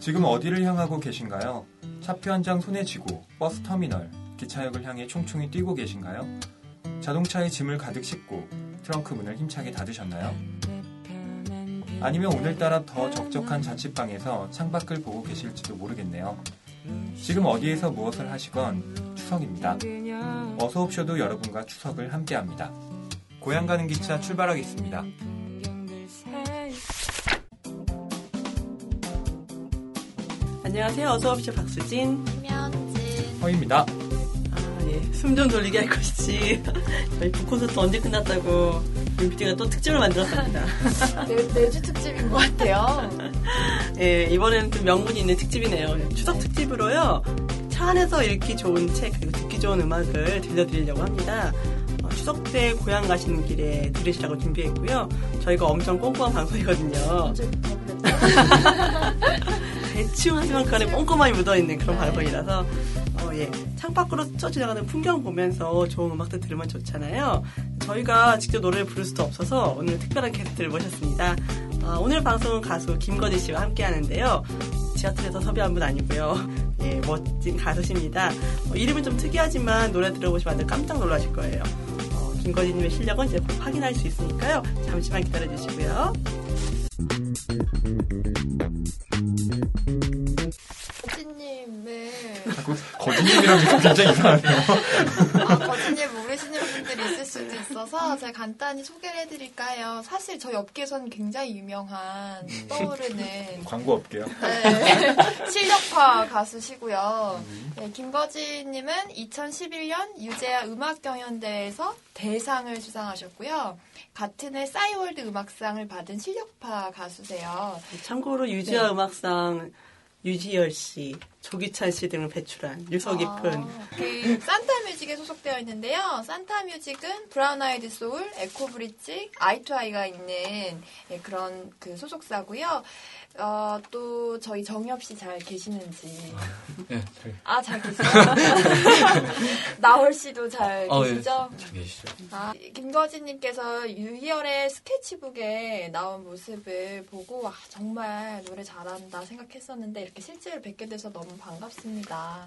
지금 어디를 향하고 계신가요? 차표 한 장 손에 쥐고 버스 터미널, 기차역을 향해 총총히 뛰고 계신가요? 자동차에 짐을 가득 싣고 트렁크 문을 힘차게 닫으셨나요? 아니면 오늘따라 더 적적한 자취방에서 창밖을 보고 계실지도 모르겠네요. 지금 어디에서 무엇을 하시건 추석입니다. 어서옵쇼도 여러분과 추석을 함께합니다. 고향 가는 기차 출발하겠습니다. 안녕하세요. 어서옵쇼 박수진. 김현진. 허입니다. 아, 예. 숨 좀 돌리게 할 것이지. 저희 북콘서트 언제 끝났다고 윤PD가 또 특집을 만들었습니다. 네, 내주 특집인 것 같아요. 예, 이번에는 좀 명분이 있는 특집이네요. 추석 특집으로요. 차 안에서 읽기 좋은 책 그리고 듣기 좋은 음악을 들려드리려고 합니다. 어, 추석 때 고향 가시는 길에 들으시라고 준비했고요. 저희가 엄청 꼼꼼한 방송이거든요. 대충 하지만 그 안에 꼼꼼함이 묻어있는 그런 방송이라서 어, 예. 창밖으로 스쳐 지나가는 풍경 보면서 좋은 음악들 들으면 좋잖아요. 저희가 직접 노래를 부를 수도 없어서 오늘 특별한 게스트를 모셨습니다. 어, 오늘 방송은 가수 김건희 씨와 함께 하는데요. 지하철에서 섭외한 분 아니고요. 예, 멋진 가수십니다. 어, 이름은 좀 특이하지만 노래 들어보시면 다들 깜짝 놀라실 거예요. 어, 김건희님의 실력은 이제 곧 확인할 수 있으니까요. 잠시만 기다려주시고요. 자꾸 거짓님이라는 게 굉장히 이상하네요. 아, 거지님 모르시는 분들이 있을 수도 있어서 제가 간단히 소개를 해드릴까요? 사실 저희 업계에서는 굉장히 유명한 떠오르는 광고 업계요. 네, 실력파 가수시고요. 네, 김거지님은 2011년 유재하 음악 경연대회에서 대상을 수상하셨고요. 같은 해 싸이월드 음악상을 받은 실력파 가수세요. 참고로 유재하 네. 음악상 유희열 씨, 조규찬 씨 등을 배출한 유서 깊은 아, 그 Santa Music에 소속되어 있는데요. Santa Music은 Brown Eyed Soul, Eco Bridge, Eye to Eye가 있는 예, 그런 그 소속사고요. 어, 또 저희 정엽 씨 잘 계시는지. 네, 잘, 아, 잘 계세요. 나얼 씨도 잘 어, 예, 계시죠? 잘 계시죠. 아, 김거지님께서 유희열의 스케치북에 나온 모습을 보고 아, 정말 노래 잘한다 생각했었는데 이렇게 실제로 뵙게 돼서 너무 반갑습니다.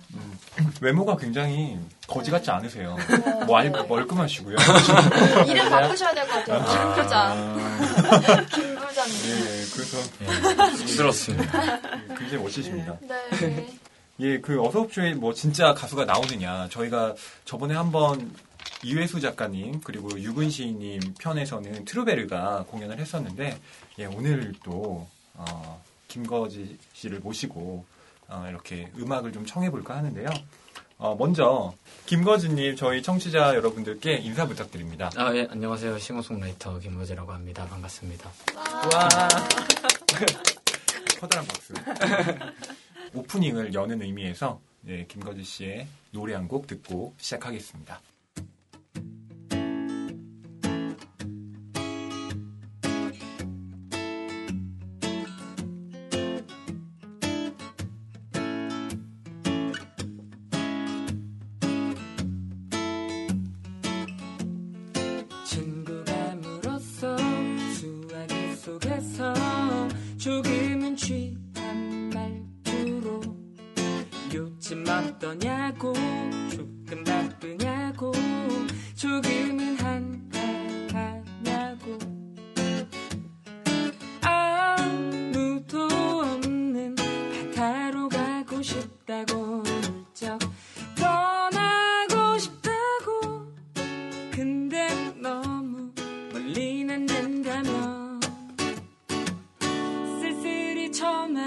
외모가 굉장히 거지 같지 않으세요. 어, 뭐 알, 네. 멀끔하시고요. 이름 바꾸셔야 될 것 같아요. 김부장. 아, 김부장님. 예, 그래서 예, 힘 들었습니다. 굉장히 멋지십니다. 네. 예, 그 어서옵쇼에 뭐 진짜 가수가 나오느냐. 저희가 저번에 한번 이회수 작가님 그리고 유근시님 편에서는 트루베르가 공연을 했었는데 예, 오늘 또 어, 김거지 씨를 모시고 어, 이렇게 음악을 좀 청해 볼까 하는데요. 어, 먼저 김거지님 저희 청취자 여러분들께 인사 부탁드립니다. 아, 예, 안녕하세요. 싱어송라이터 김호재라고 합니다. 반갑습니다. 와 커다란 박수. 오프닝을 여는 의미에서 예, 김거지 씨의 노래 한 곡 듣고 시작하겠습니다.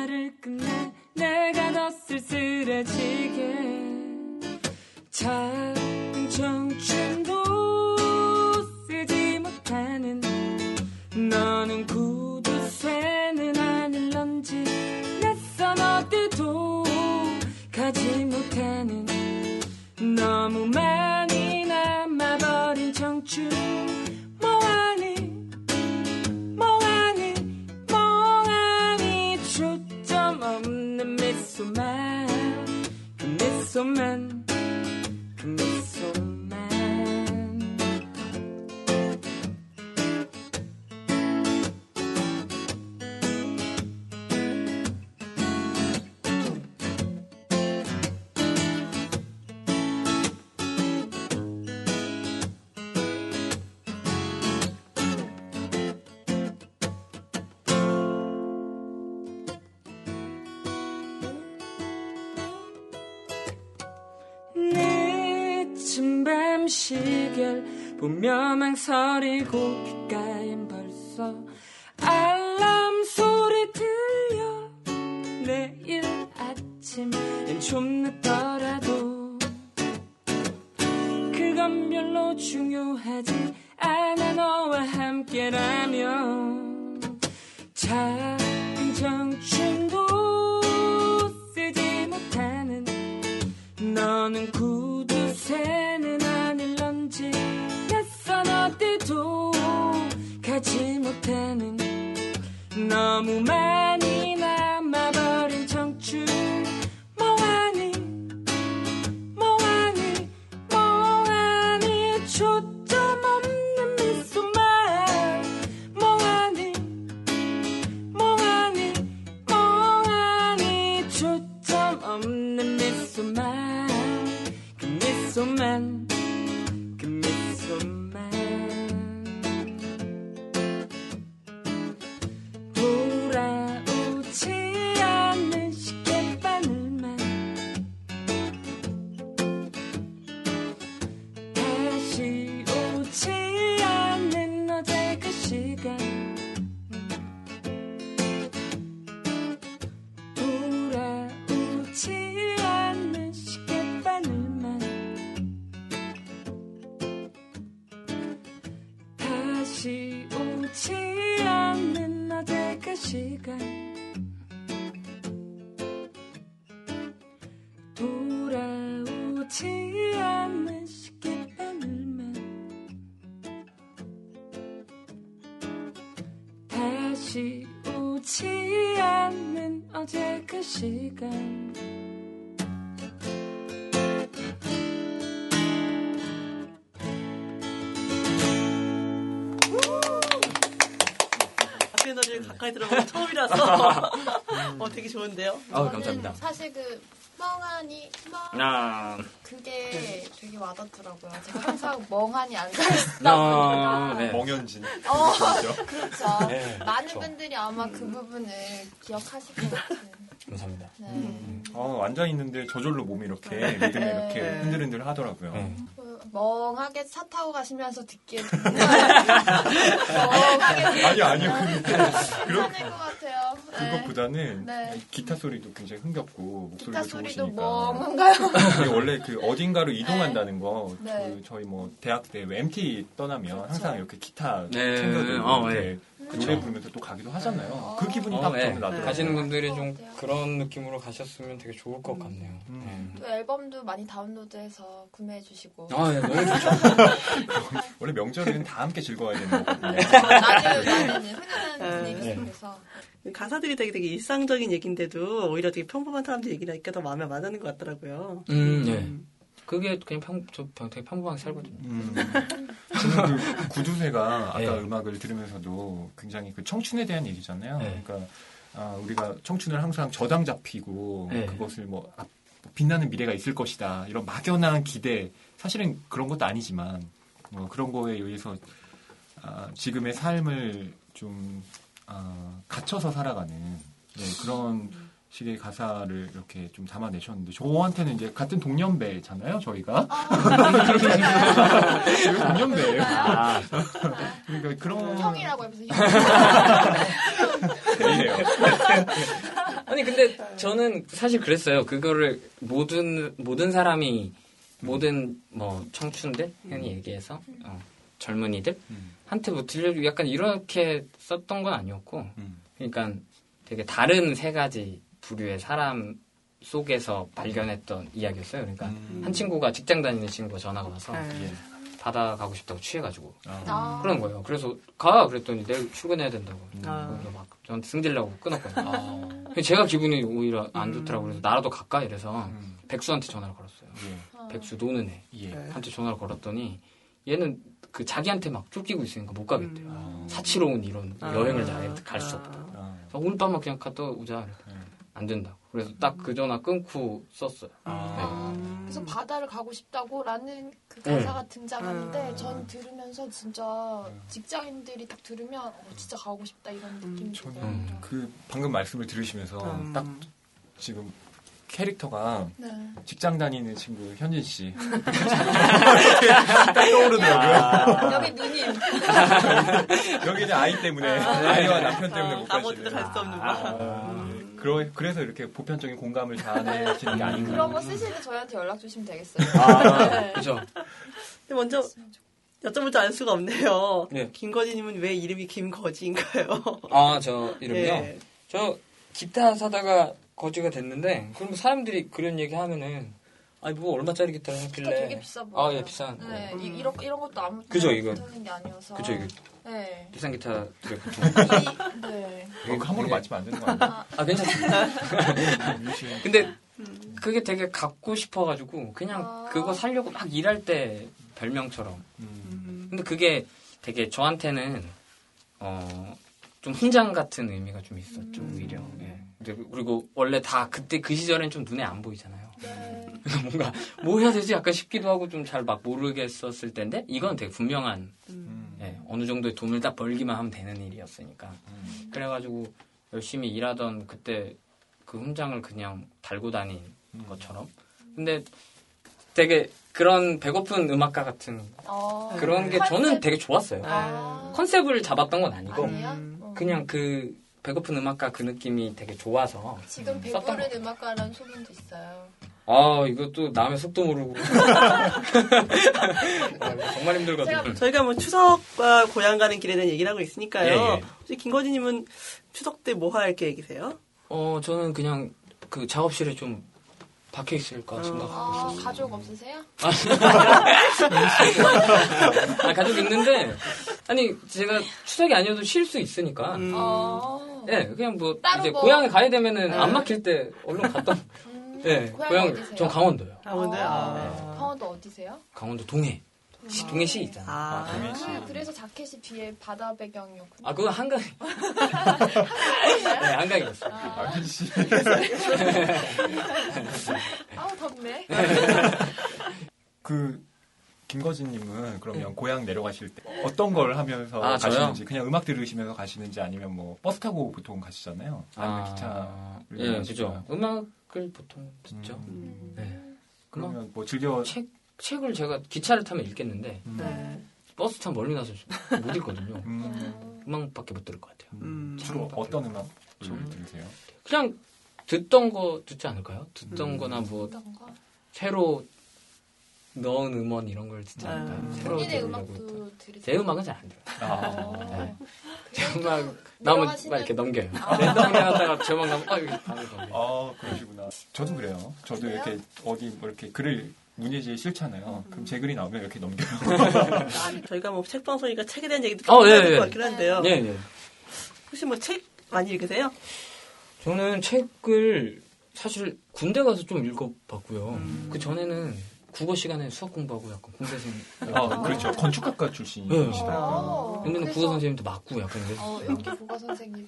전화를 끝내 내가 더 쓸쓸해지게. 작은 청춘도 쓰지 못하는 너는 구두쇠는 아닐런지 낯선 어디도 가지 못하는 너무 많이 남아버린 청춘 그미 보며 망설이고 귓가엔 벌써 알람 소리 들려. 내일 아침엔 좀 늦더라도 그건 별로 중요하지 않아. 너와 함께라면 작은 청춘도 쓰지 못하는 너는 아닐런지 어디도 가지 못하는 너무 많이 남아버린 청춘. 멍하니? 멍하니? 멍하니? 초점 없는 미소만. 멍하니? 멍하니? 멍하니? 초점 없는 미소만. 그 미소만 가까이 들어보면 처음이라서 어 되게 좋은데요. 아 저는 감사합니다. 사실 그 멍하니 멍 아, 그게 되게 와닿더라고요. 제가 항상 멍하니 앉아있다 아, 네. 멍현진. 어, 그렇죠. 그렇죠. 네, 많은 그렇죠. 분들이 아마 그 부분을 기억하실 것 같은. 감사합니다. 네. 어, 앉아 있는데 저절로 몸이 이렇게 리듬에 네. 이렇게 흔들흔들 하더라고요. 네. 그 멍하게 차 타고 가시면서 듣기에 멍하게 아니요, 아니요. 그런 것 같아요. 네. 그것보다는 네. 기타 소리도 굉장히 흥겹고 목소리가 기타 소리도 좋으시니까. 멍한가요? 원래 그 어딘가로 이동한다는 거, 네. 그 저희 뭐 대학 때 MT 떠나면 항상 이렇게 기타 네. 챙겨들고 어, 이렇게 네. 노래 부르면서 또 가기도 하잖아요. 그 기분이 어, 딱 네. 저는 나더라고요. 가시는 분들이 좀. 그런 느낌으로 가셨으면 되게 좋을 것 같네요. 음. 또 앨범도 많이 다운로드해서 구매해 주시고 네. 아, 네, 너무 좋죠. 원래 명절은 다 함께 즐거워야 되는 거거든요. 나는 나는 훈훈한 분위기 네. 속에서 가사들이 되게 되게 일상적인 얘기인데도 오히려 되게 평범한 사람들 얘기라니까 더 마음에 와닿는 것 같더라고요. 음, 네. 그게 그냥 평, 저 평- 되게 평범하게 살거든요. 음. 저는 그 구두쇠가 아까 네. 음악을 들으면서도 굉장히 그 청춘에 대한 얘기잖아요. 네. 그러니까 아, 우리가 청춘을 항상 저당 잡히고 네. 그것을 뭐 앞- 빛나는 미래가 있을 것이다 이런 막연한 기대 사실은 그런 것도 아니지만 뭐 그런 거에 의해서 아, 지금의 삶을 좀 아, 갇혀서 살아가는 네, 그런 식의 가사를 이렇게 좀 담아내셨는데 저한테는 이제 같은 동년배잖아요 저희가. 저희가 동년배예요. 아, 그러니까 그런 형이라고 해서 이래요. 아니 근데 저는 사실 그랬어요. 그거를 모든 모든 사람이 모든 뭐 청춘들 흔히 얘기해서 어, 젊은이들 음, 한테 뭐 들려주고 약간 이렇게 썼던 건 아니었고 음, 그러니까 되게 다른 세 가지 부류의 사람 속에서 발견했던 이야기였어요. 그러니까 음. 한 친구가 직장 다니는 친구가 전화가 와서 네. 예. 바다 가고 싶다고 취해가지고 아, 아. 그런 거예요. 그래서 가 그랬더니 내일 출근해야 된다고. 아. 그래서 막 저한테 승질나고 끊었거든요. 아, 제가 기분이 오히려 안 음. 좋더라고 그래서 나라도 갈까 이래서 음, 백수한테 전화를 걸었어요. 예, 백수 노는 애 예. 네. 한테 전화를 걸었더니 얘는 그 자기한테 막 쫓기고 있으니까 못 가겠대요. 아, 사치로운 이런 아. 여행을 갈 수 없다. 아, 그래서 오늘 밤만 그냥 갔다 오자. 네. 안 된다고. 그래서 딱 그 전화 끊고 썼어요. 아, 그래서 바다를 가고 싶다고라는 그 네. 가사가 등장하는데 아. 전 들으면서 진짜 직장인들이 딱 들으면 어, 진짜 가고 싶다 이런 느낌이 저는 들더라고요. 그 방금 말씀을 들으시면서 음. 딱 지금 캐릭터가 네. 직장 다니는 친구 현진 씨. 딱 떠오르더라고요. 여기 누님. 여기는 아이 때문에 아이와 남편 때문에 못 가시는. 갈수 없는 거. 아, 그러, 그래서 이렇게 보편적인 공감을 잘하시는 게 아닌가. 그런 거 쓰실 때 저희한테 연락 주시면 되겠어요. 아, 네. 그죠. 근데 먼저 여쭤볼 줄 알 수가 없네요. 네. 김거지님은 왜 이름이 김거지인가요? 아, 저 이름이요? 예. 저 기타 사다가 거지가 됐는데, 그럼 사람들이 그런 얘기 하면은, 아니, 뭐 얼마짜리 기타를 기타 샀길래. 되게 비싸 보여요. 아, 예, 비싼. 네, 음. 이, 이런, 이런 것도 아무 그죠, 이거. 하는 게 아니어서. 그죠, 이거. 네. 비싼 기타들의 보통. 이, 네. 어, 함부로 맞지면 안 되는 거 아니에요? 아, 괜찮습니다. 근데 그게 되게 갖고 싶어가지고, 그냥 아. 그거 살려고 막 일할 때 별명처럼. 음. 근데 그게 되게 저한테는, 어, 좀 훈장 같은 의미가 좀 있었죠, 오히려. 예. 그리고 원래 다 그때 그 시절엔 좀 눈에 안 보이잖아요. 네. 그래서 뭔가 뭐 해야 되지 약간 싶기도 하고 좀 잘 막 모르겠었을 텐데 이건 되게 분명한 음. 예, 어느 정도의 돈을 딱 벌기만 하면 되는 일이었으니까 음. 그래가지고 열심히 일하던 그때 그 훈장을 그냥 달고 다닌 음. 것처럼 근데 되게 그런 배고픈 음악가 같은 어, 그런 게 저는 컨셉? 되게 좋았어요 아. 컨셉을 잡았던 건 아니고 아니에요? 음. 어. 그냥 그 배고픈 음악가 그 느낌이 되게 좋아서 지금 썼던 배부른 음악가라는 소문도 있어요. 아 이것도 남의 속도 모르고 아, 정말 힘들거든요 저희가 뭐 추석과 고향 가는 길에 대한 얘기를 하고 있으니까요. 예, 예. 혹시 김거지님은 추석 때 뭐 할 계획이세요? 어, 저는 그냥 그 작업실에 좀 박혀 있을까 생각하고 아, 있었어요. 가족 없으세요? 아, 가족 있는데, 아니, 제가 추석이 아니어도 쉴 수 있으니까. 음. 어. 예, 그냥 뭐, 따로 이제 뭐- 고향에 가야 되면은 네. 안 막힐 때 얼른 갔다. 음, 예, 고향이 고향, 어디세요? 전 강원도요. 강원도요? 어, 아. 강원도 어디세요? 강원도 동해. 시, 동해시 있잖아요. 아. 동해 씨. 아, 그래서 자켓이 뒤에 바다 배경이었군요. 아, 그건 한강. 네, 한강이었어요. 아, 현진 씨. 아우 덥네. 그 김거진님은 그러면 고향 내려가실 때 어떤 걸 하면서 아, 저요? 가시는지 그냥 음악 들으시면서 가시는지 아니면 뭐 버스 타고 보통 가시잖아요. 아니면 기차. 예, 그죠. 음악을 보통 듣죠. 음. 네. 그러면 뭐 즐겨 책, 책을 제가 기차를 타면 읽겠는데, 음. 네. 버스 타면 멀리 나서 못 읽거든요. 음, 음악밖에 못 들을 것 같아요. 음. 주로 어떤 음악 음. 들으세요? 그냥 듣던 거 듣지 않을까요? 듣던 음. 거나 뭐? 새로 넣은 음원 이런 걸 듣지 아. 않을까요? 새로 본인의 들으려고 했던. 음악도 들으세요? 제 음악은 잘 안 들어요. 어. 네. 제 그래도 음악 나오면 막 이렇게 넘겨요. 아. 랜덤으로 해놨다가 제 음악 나오면 아 이거 다음에 넘겨요. 아 그러시구나. 저도 그래요. 저도 그래요? 이렇게 어디 뭐 이렇게 글을 문예지에 싫잖아요. 그럼 제 글이 나오면 이렇게 넘겨요. 저희가 뭐 책 방송이니까 책에 대한 얘기도 어, 좀 예, 될 예. 것 같긴 한데요. 네, 네. 혹시 뭐 책 많이 읽으세요? 저는 책을 사실 군대 가서 좀 읽어봤고요. 음. 그 전에는 국어 시간에 수학 공부하고 약간 공대생. 아 그렇죠. 건축학과 출신이시다. 어, 근데는 그래서- 국어 선생님도 맞고 약간 어, 이랬어요. 여기 국어 선생님.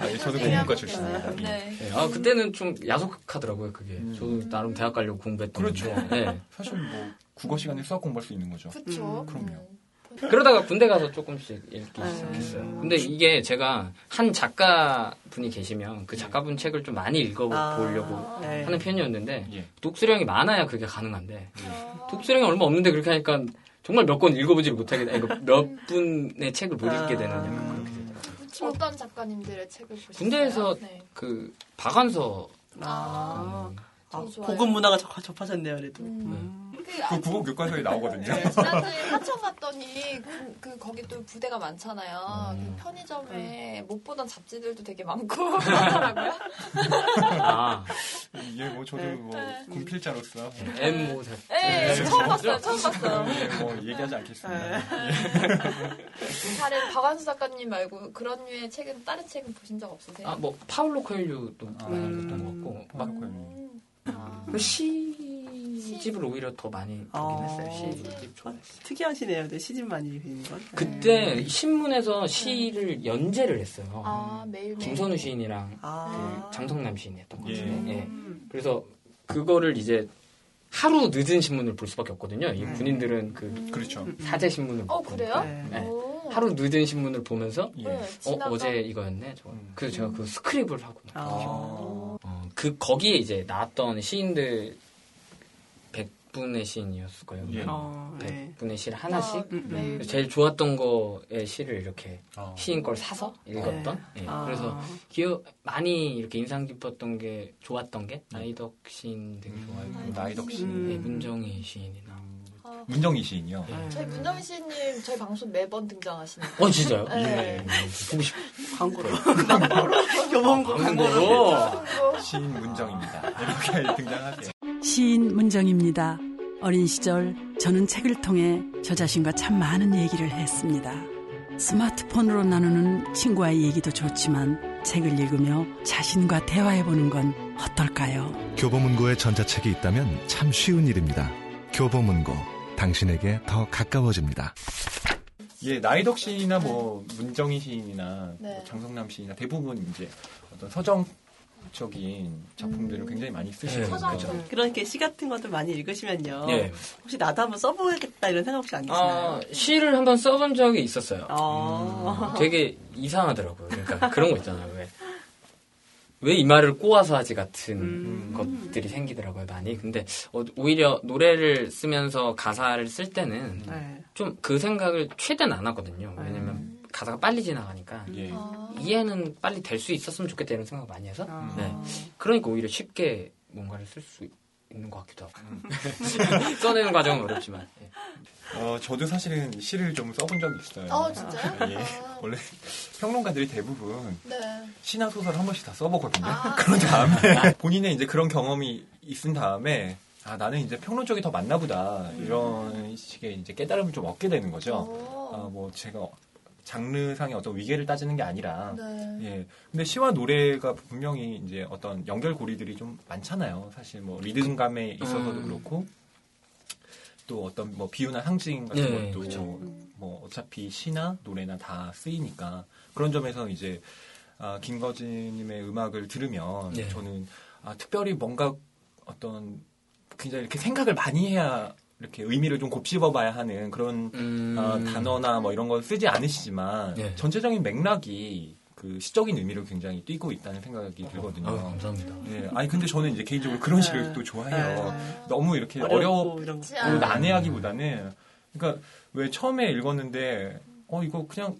아, 예, 저도 공문과 출신입니다. 예. 네. 네, 아 그때는 좀 야속하더라고요 그게. 음. 저도 나름 대학 가려고 공부했던 그렇죠. 네. 사실 뭐 국어 시간에 수학 공부할 수 있는 거죠. 그쵸. 음, 그럼요. 그러다가 군대 가서 조금씩 읽기 음. 시작했어요. 근데 이게 제가 한 작가 분이 계시면 그 작가분 책을 좀 많이 읽어보려고 아. 네. 하는 편이었는데 예. 독수량이 많아야 그게 가능한데 아. 독수량이 얼마 없는데 그렇게 하니까 정말 몇 권 읽어보지를 못하게 이거 몇 분의 책을 못 읽게 되는 약간 그렇게 되더라고요. 어떤 작가님들의 책을 보셨어요? 군대에서 네. 그 박완서 아, 음, 아. 고급 문화가 접- 접하셨네요, 그래도. 음. 그, 그 아, 국어 교과서에 나오거든요. 네, 지난주에 하청 갔더니 그, 그 거기 또 부대가 많잖아요. 음. 그 편의점에 못 보던 잡지들도 되게 많고 그렇더라고요. 아 예, 뭐 저도 네. 뭐 군필자로서 M 모 작. 네, 처음 봤어요. 처음 봤어요. 예, 뭐 얘기하지 않겠습니다. 네. 다른 박완수 작가님 말고 그런 류의 책은 다른 책은 보신 적 없으세요? 아 뭐 파울로 코엘류도 아, 음. 것 같고 막 음. 아. 그 시집을 오히려 더 많이 보긴 아. 했어요. 시집 좋아했어요. 특이하시네요, 네, 시집 많이 읽는 건. 네. 그때 신문에서 시를 연재를 했어요. 아, 매일 김선우 시인이랑 아. 그 장성남 시인이 했던 것 예. 같은데. 예. 음. 그래서 그거를 이제 하루 늦은 신문을 볼 수밖에 없거든요. 이 음. 군인들은 그 그렇죠. 사제 신문을 어, 못 그래요? 네. 네. 오. 하루 늦은 신문을 보면서 예. 네, 어. 어제 이거였네. 저거. 음. 그래서 제가 그 스크립을 하고 막 아. 아. 어, 그 거기에 이제 나왔던 시인들 100분의 시인이었을 거예요. 예. 어, 네. 100분의 시를 하나씩 아, 음, 그래서 제일 좋았던 거의 시를 이렇게 아. 시인 걸 사서 읽었던. 예. 아. 그래서 기억 많이 이렇게 인상 깊었던 게 좋았던 게 나이덕 시인 되게 음, 좋아했고 나이덕 시. 음. 네, 문정희 시인이나. 아, 문정희 시인이요. 예. 저희 문정희 씨님 저희 방송 매번 등장하시는데. 어 진짜요? 네. 보고 싶어. 광고로. 광고로. 광고로. 시인 문정입니다. 이렇게 등장하세요. 시인 문정입니다. 어린 시절 저는 책을 통해 저 자신과 참 많은 얘기를 했습니다. 스마트폰으로 나누는 친구와의 얘기도 좋지만 책을 읽으며 자신과 대화해보는 건 어떨까요? 교보문고에 전자책이 있다면 참 쉬운 일입니다. 교보문고, 당신에게 더 가까워집니다. 예, 나이덕 시인이나 뭐 문정희 시인이나 네. 뭐 장성남 시인이나 대부분 이제 어떤 서정 적인 작품들을 음. 굉장히 많이 쓰시는 네, 거죠. 서정. 그렇게 시 같은 것도 많이 읽으시면요. 예. 혹시 나도 한번 써보겠다 이런 생각 혹시 안 드시나요? 아, 시를 한번 써본 적이 있었어요. 어. 되게 이상하더라고요. 그러니까 그런 거 있잖아요. 왜? 왜 이 말을 꼬아서 하지 같은 음. 것들이 생기더라고요, 많이. 근데 어, 오히려 노래를 쓰면서 가사를 쓸 때는 네. 좀그 생각을 최대한 안 하거든요. 왜냐면 가사가 빨리 지나가니까 예. 아. 이해는 빨리 될 수 있었으면 좋겠다 이런 생각 많이 해서 아. 네. 그러니까 오히려 쉽게 뭔가를 쓸 수 있는 것 같기도 하고 써내는 과정은 어렵지만 예. 어, 저도 사실은 시를 좀 써본 적이 있어요. 어, 진짜요? 예. 아. 원래 평론가들이 대부분 네. 시나 소설 한 번씩 다 써보거든요. 아. 그런 다음에 본인의 이제 그런 경험이 있은 다음에 아 나는 이제 평론 쪽이 더 맞나 보다 이런 식의 이제 깨달음을 좀 얻게 되는 거죠. 오. 아뭐 제가 장르상의 어떤 위계를 따지는 게 아니라 네. 예. 근데 시와 노래가 분명히 이제 어떤 연결고리들이 좀 많잖아요. 사실 뭐 리듬감에 있어서도 음. 그렇고 또 어떤 뭐 비유나 상징 같은 네, 것도 그쵸. 뭐 어차피 시나 노래나 다 쓰이니까 그런 점에서 이제 아, 김거진님의 음악을 들으면 네. 저는 아, 특별히 뭔가 어떤 굉장히 이렇게 생각을 많이 해야 이렇게 의미를 좀 곱씹어봐야 하는 그런 음. 어, 단어나 뭐 이런 걸 쓰지 않으시지만 네. 전체적인 맥락이 그 시적인 의미를 굉장히 띠고 있다는 생각이 들거든요. 아유, 감사합니다. 예, 아니 근데 저는 이제 개인적으로 그런 시를 또 좋아해요. 네. 너무 이렇게 어렵고 어렵고. 그렇지 않아요. 난해하기보다는 그러니까 왜 처음에 읽었는데 어 이거 그냥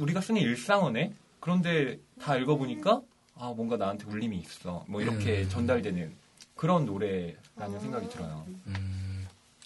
우리가 쓰는 일상어네. 그런데 다 읽어보니까 아 뭔가 나한테 울림이 있어. 뭐 이렇게 음. 전달되는 그런 노래라는 생각이 들어요. 음,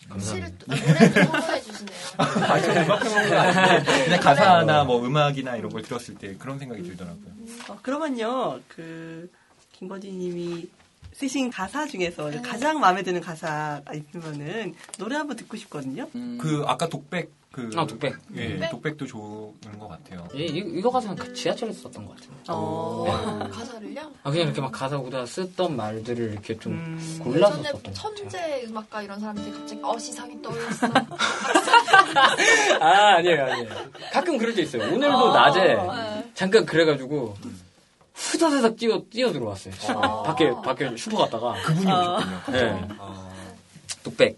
감사합니다. 또, 아, 노래도 선호해 주시네요. 아, 저 음악 아닌데 그냥 가사나 뭐 음악이나 이런 걸 들었을 때 그런 생각이 들더라고요. 어, 그러면요, 그, 김거진님이 쓰신 가사 중에서 네. 가장 마음에 드는 가사가 있으면은 노래 한번 듣고 싶거든요. 음. 그 아까 독백 그 아, 독백. 예, 독백? 독백도 좋은 것 같아요. 예, 이, 이거 가사는 그 지하철에서 썼던 것 같아요. 어. 가사를요? 아, 그냥 이렇게 막 가사 보다 쓰던 말들을 이렇게 좀 음. 골라서 예전에 썼던 것 같아요. 천재 음악가 이런 사람들이 갑자기 어 시상이 떠올랐어. 아, 아니에요, 아니에요. 가끔 그럴 때 있어요. 오늘도 아. 낮에 네. 잠깐 그래가지고 후다다닥 뛰어, 뛰어 들어왔어요. 아. 밖에, 밖에 슈퍼 갔다가. 그분이 아. 오셨군요. 갑자기. 네. 아. 독백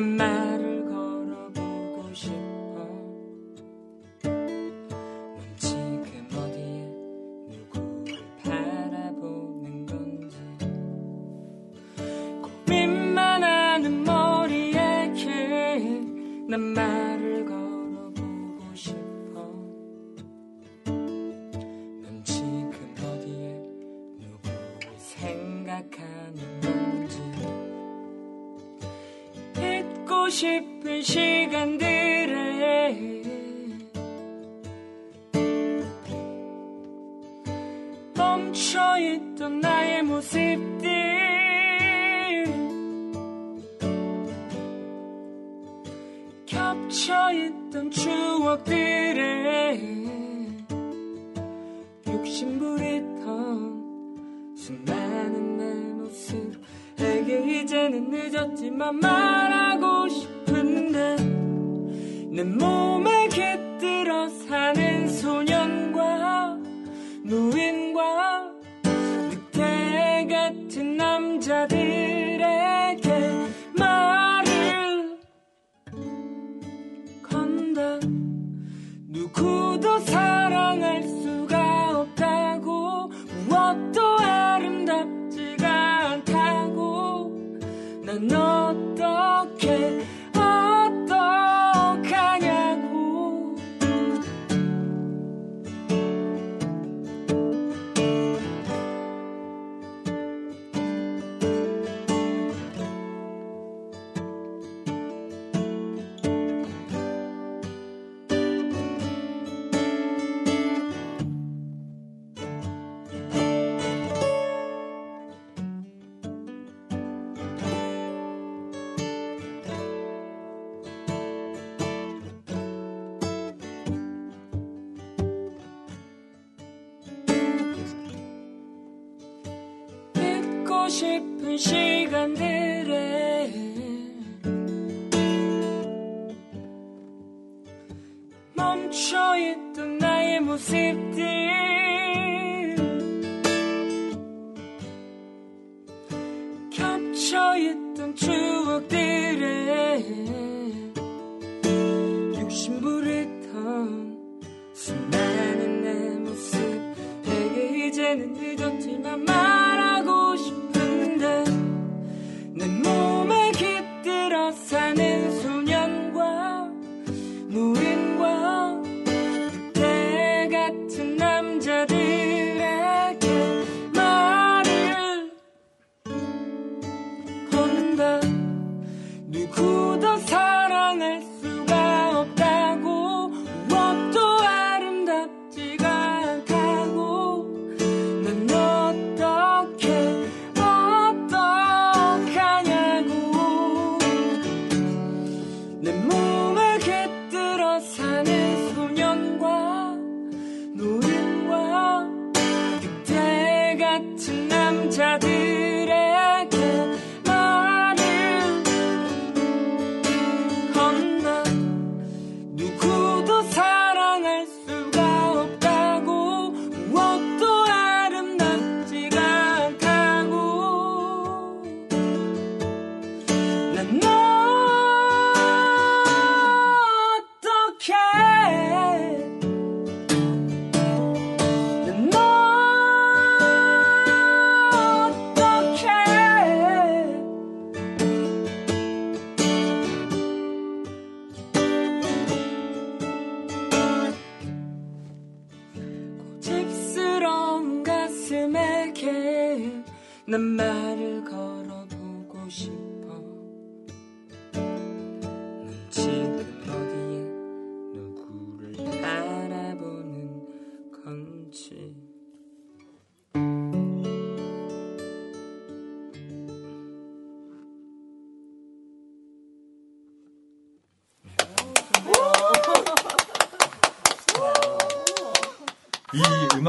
난말 시간들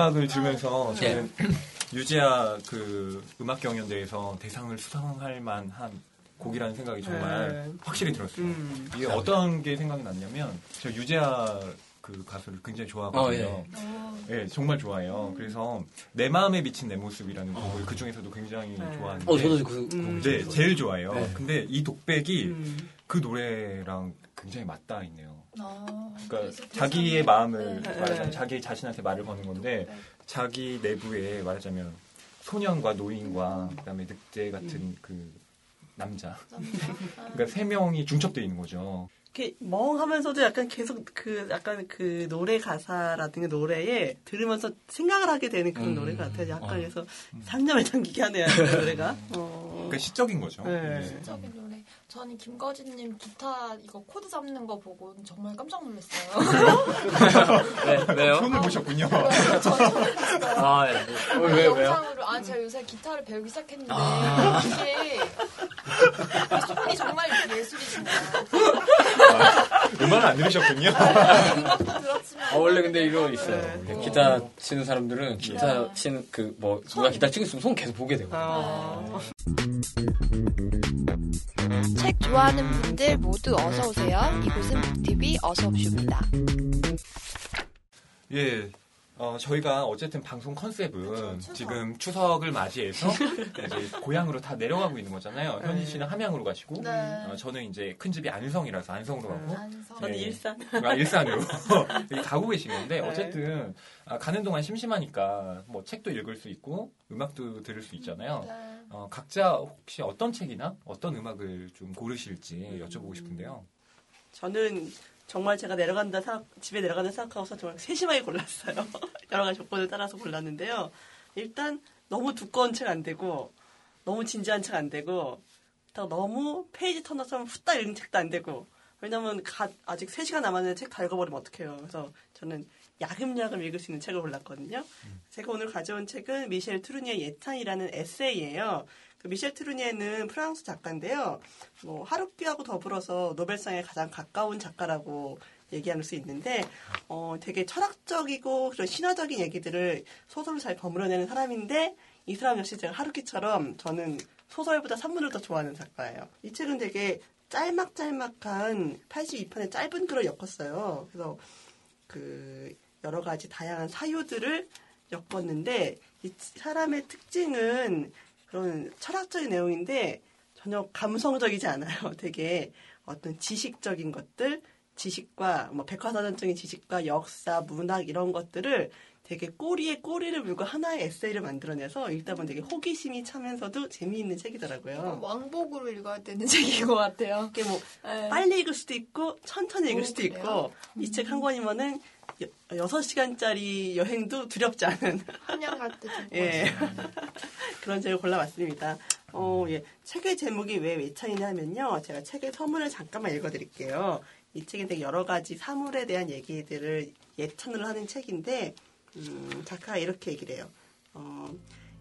음악을 들으면서 저는 유지아 그 음악 경연대회에서 대상을 수상할 만한 곡이라는 생각이 정말 네. 확실히 들었어요. 음. 이게 어떤 게 생각이 났냐면 저 유재하 그 가수를 굉장히 좋아하거든요. 어, 예, 정말 좋아해요. 그래서 내 마음에 비친 내 모습이라는 곡을 그 중에서도 굉장히 네. 좋아하는데 어, 저도 그, 음. 네, 제일 좋아해요. 네. 근데 이 독백이 음. 그 노래랑 굉장히 맞닿아 있네요. 어, 그러니까 그래서 자기의 마음을 네. 말하자면 네. 자기 자신한테 말을 거는 건데 네. 자기 내부에 말하자면 소년과 노인과 그다음에 늑대 같은 그 남자 그러니까 세 명이 중첩되어 있는 거죠. 이렇게 멍하면서도 약간 계속 그 약간 그 노래 가사라든가 노래에 들으면서 생각을 하게 되는 그런 음. 노래 같아요. 약간 어. 그래서 상념에 잠기게 하네요, 이 노래가. 어. 그러니까 시적인 거죠. 네. 네. 시적인 노래. 저는 김거지님 기타 이거 코드 잡는 거 보고 정말 깜짝 놀랐어요. 네, 왜요? 손을 보셨군요. 저는 아, 네. 어, 왜, 왜요? 영상으로 아 제가 요새 기타를 배우기 시작했는데 아. 이게 이 손이 정말 예술이신가요? 음악을 안 들으셨군요. 그렇지만 아, 원래 근데 이거 있어요. 네. 기타 치는 사람들은 기타 네. 치는 그 뭐 누가 기타 치고 있으면 손 계속 보게 되고. 어, 책 좋아하는 분들 모두 어서 오세요. 이곳은 북TV 어서 옵쇼입니다. 예. 어, 저희가 어쨌든 방송 컨셉은 그쵸, 추석. 지금 추석을 맞이해서 이제 고향으로 다 내려가고 있는 거잖아요. 현희 씨는 함양으로 가시고, 네. 어, 저는 이제 큰 집이 안성이라서 안성으로 가고, 안성. 저는 예. 일산. 아, 일산으로 가고 계신 건데 네. 어쨌든 아, 가는 동안 심심하니까 뭐 책도 읽을 수 있고 음악도 들을 수 있잖아요. 네. 어, 각자 혹시 어떤 책이나 어떤 음악을 좀 고르실지 여쭤보고 싶은데요. 저는 정말 제가 내려간다 생각, 집에 내려간다 생각하고서 정말 세심하게 골랐어요. 여러 가지 조건을 따라서 골랐는데요. 일단 너무 두꺼운 책 안 되고 너무 진지한 책 안 되고 또 너무 page turner처럼 후딱 읽는 책도 안 되고 왜냐면 가- 아직 3시간 남았는데 책 다 읽어버리면 어떡해요. 그래서 저는 야금야금 읽을 수 있는 책을 골랐거든요. 제가 오늘 가져온 책은 미셸 투르니에의 예찬이라는 에세이예요. 그 미셸 투르니에는 프랑스 작가인데요. 뭐 하루키하고 더불어서 노벨상에 가장 가까운 작가라고 얘기할 수 있는데 어, 되게 철학적이고 그런 신화적인 얘기들을 소설로 잘 버무려내는 사람인데 이 사람 역시 제가 하루키처럼 저는 소설보다 산문을 더 좋아하는 작가예요. 이 책은 되게 짤막짤막한 82편의 짧은 글을 엮었어요. 그래서 그 여러 가지 다양한 사유들을 엮었는데 이 사람의 특징은 그런 철학적인 내용인데 전혀 감성적이지 않아요. 되게 어떤 지식적인 것들, 지식과 뭐 백과사전적인 지식과 역사, 문학 이런 것들을 되게 꼬리에 꼬리를 물고 하나의 에세이를 만들어내서 읽다 보면 되게 호기심이 차면서도 재미있는 책이더라고요. 왕복으로 읽어야 되는 책인 것 같아요. 이게 뭐 네. 빨리 읽을 수도 있고 천천히 읽을 오, 수도? 있고 이 책 한 권이면은 여, 6시간짜리 여행도 두렵지 않은 한양 갈때 좀. 예. 그런 책을 골라봤습니다. 어, 예. 책의 제목이 왜 외창이냐면요. 제가 책의 서문을 잠깐만 읽어드릴게요. 이 책은 되게 여러 가지 사물에 대한 얘기들을 예찬을 하는 책인데, 음, 작가가 이렇게 얘기를 해요. 어,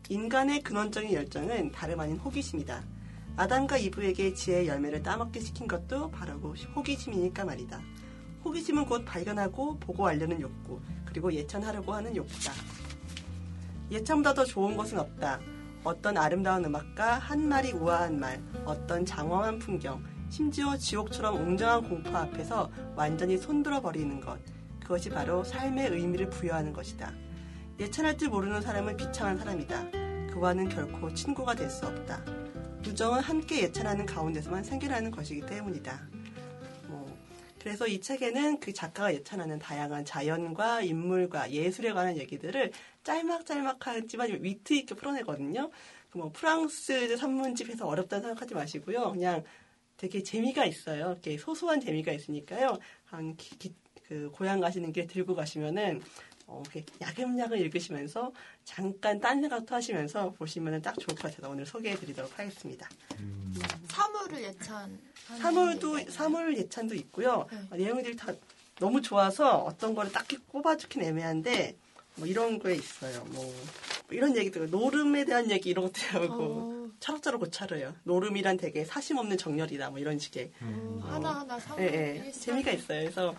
인간의 근원적인 열정은 다름 아닌 호기심이다. 아담과 이브에게 지혜의 열매를 따먹게 시킨 것도 바로 그 호기심이니까 말이다. 호기심은 곧 발견하고 보고 알려는 욕구, 그리고 예찬하려고 하는 욕구다. 예찬보다 더 좋은 것은 없다. 어떤 아름다운 음악과 한 마리 우아한 말, 어떤 장엄한 풍경, 심지어 지옥처럼 웅장한 공포 앞에서 완전히 손들어 버리는 것. 그것이 바로 삶의 의미를 부여하는 것이다. 예찬할 줄 모르는 사람은 비참한 사람이다. 그와는 결코 친구가 될 수 없다. 우정은 함께 예찬하는 가운데서만 생겨나는 것이기 때문이다. 뭐, 그래서 이 책에는 그 작가가 예찬하는 다양한 자연과 인물과 예술에 관한 얘기들을 짤막짤막하지만 위트 있게 풀어내거든요. 그뭐 프랑스 산문집에서 어렵다는 생각하지 마시고요. 그냥 되게 재미가 있어요. 이렇게 소소한 재미가 있으니까요. 한 기- 기- 그 고향 가시는 길 들고 가시면은 어, 이렇게 야금야금 읽으시면서 잠깐 딴 생각도 하시면서 보시면 딱 좋을 것 같아서 오늘 소개해드리도록 하겠습니다. 사물을 예찬. 사물도 사물 예찬도 있고요. 네. 어, 내용들이 다 너무 좋아서 어떤 거를 딱히 꼽아주긴 애매한데 뭐 이런 거에 있어요. 뭐 이런 얘기도 노름에 대한 얘기 이런 것도 하고 어, 철학자로 고찰해요. 노름이란 되게 사심 없는 정렬이다. 뭐 이런 식의 하나 하나 사물. 예, 예. 재미가 있어요. 그래서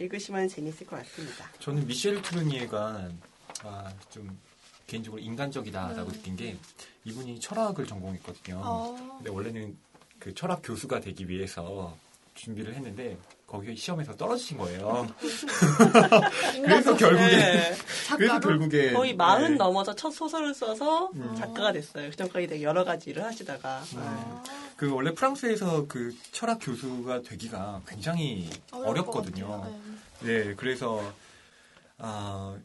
읽으시면 재밌을 것 같습니다. 저는 미셸 트루니에가 아, 좀 개인적으로 인간적이다라고 느낀 게 이분이 철학을 전공했거든요. 어. 근데 원래는 그 철학 교수가 되기 위해서 준비를 했는데 거기 시험에서 떨어지신 거예요. 그래서 결국에 네. 그래서 작가로? 결국에 거의 마흔 네. 넘어서 첫 소설을 써서 음. 작가가 됐어요. 그전까지 되게 여러 가지 일을 하시다가 아, 그 원래 프랑스에서 그 철학 교수가 되기가 굉장히 것 어렵거든요. 같아요. 네, 그래서 아,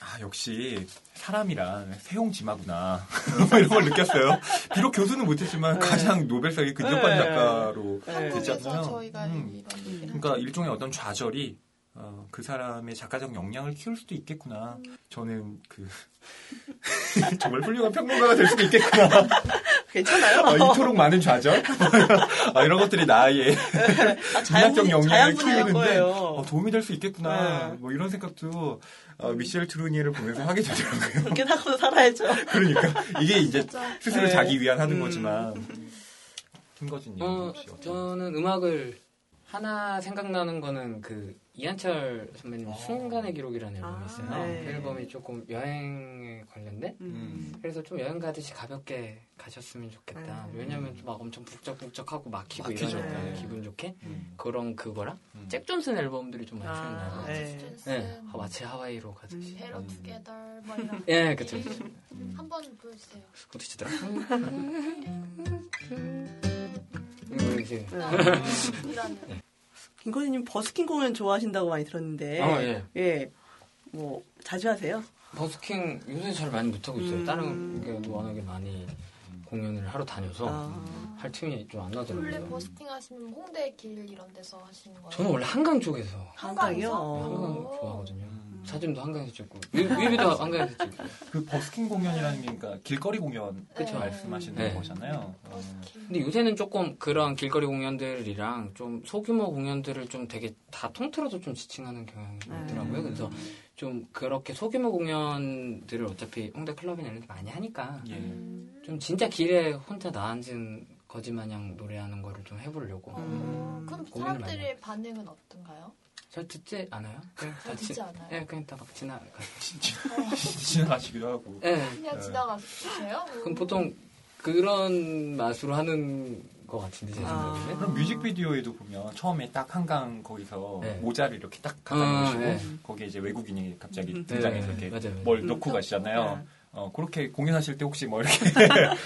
아, 역시 사람이란 세용지마구나 뭐 이런 걸 느꼈어요. 비록 교수는 못했지만 네. 가장 노벨상에 근접한 네. 작가로 네. 됐잖아요. 음. 그러니까 일종의 어떤 좌절이 어, 그 사람의 작가적 역량을 키울 수도 있겠구나. 음. 저는 그 정말 훌륭한 평론가가 될 수도 있겠구나. 괜찮아요. 아, 이토록 많은 좌절? 아, 이런 것들이 나의 아, 문학적 자연분이- 역량을 자연분야일 키우는데. 어, 도움이 될 수 있겠구나. 네. 뭐 이런 생각도 어, 미셸 트루니에를 보면서 하게 되더라고요. 그렇게 하고 살아야죠. 그러니까 이게 이제 스스로 네. 자기 위안 하는 음. 거지만 김거진님 어, 혹시 어떤 저는 음악을 하나 생각나는 거는 그 이한철 선배님 순간의 기록이라는 앨범이 아, 있어요. 네. 그 앨범이 조금 여행에 관련된 음. 그래서 좀 여행 가듯이 가볍게 가셨으면 좋겠다. 네. 왜냐면 좀막 엄청 북적북적하고 막히고 막히죠. 이러니까 네. 기분 좋게 음. 그런 그거랑 음. 잭 존슨 앨범들이 좀 많이 아, 생각나요. 네. 네, 아, 마치 하와이로 가듯이. 음. Better Together 뭐 이런 예, 그쵸. 한번 보여주세요. 그것도 치더라. 음, 이제. 이런 김거지님 버스킹 공연 좋아하신다고 많이 들었는데. 아, 예. 예. 뭐 자주 하세요? 버스킹 요새 잘 많이 못하고 있어요. 음. 다른 데도 워낙에 많이 공연을 하러 다녀서 아. 할 틈이 좀 안 원래 나더라고요. 버스킹 하시면 홍대 길 이런 데서 하시는 거예요? 저는 원래 한강 쪽에서 한강이요? 한강에서? 한강 오. 좋아하거든요. 음. 사진도 한강에서 찍고 뮤- 뮤비도 한강에서 찍고. 그 버스킹 공연이라는 게 그러니까 길거리 공연 그쵸. 말씀하시는 네. 거잖아요. 어. 버스킹. 근데 요새는 조금 그런 길거리 공연들이랑 좀 소규모 공연들을 좀 되게 다 통틀어서 좀 지칭하는 경향이 네. 있더라고요. 그래서 좀 그렇게 소규모 공연들을 어차피 홍대 클럽이나 이런 데 많이 하니까 예. 좀 진짜 길에 혼자 나앉은 거지 마냥 노래하는 거를 좀 해보려고. 어, 그럼 사람들의 반응은 어떤가요? 잘 듣지 않아요? 그냥 다잘 듣지 지- 않아요? 예, 그냥 다 막 지나가. 지나가시기도 하고. 예. 그냥 네. 지나가세요? 그럼 보통 그런 맛으로 하는 것 같은데 제 아. 생각에는. 그럼 뮤직비디오에도 보면 처음에 딱 한강 거기서 네. 모자를 이렇게 딱 갖다 어, 놓으시고 네. 거기에 이제 외국인이 갑자기 음. 등장해서 네, 이렇게 맞아요, 맞아요. 뭘 음, 놓고 또- 가시잖아요. 네. 어, 그렇게 공연하실 때 혹시 뭐 이렇게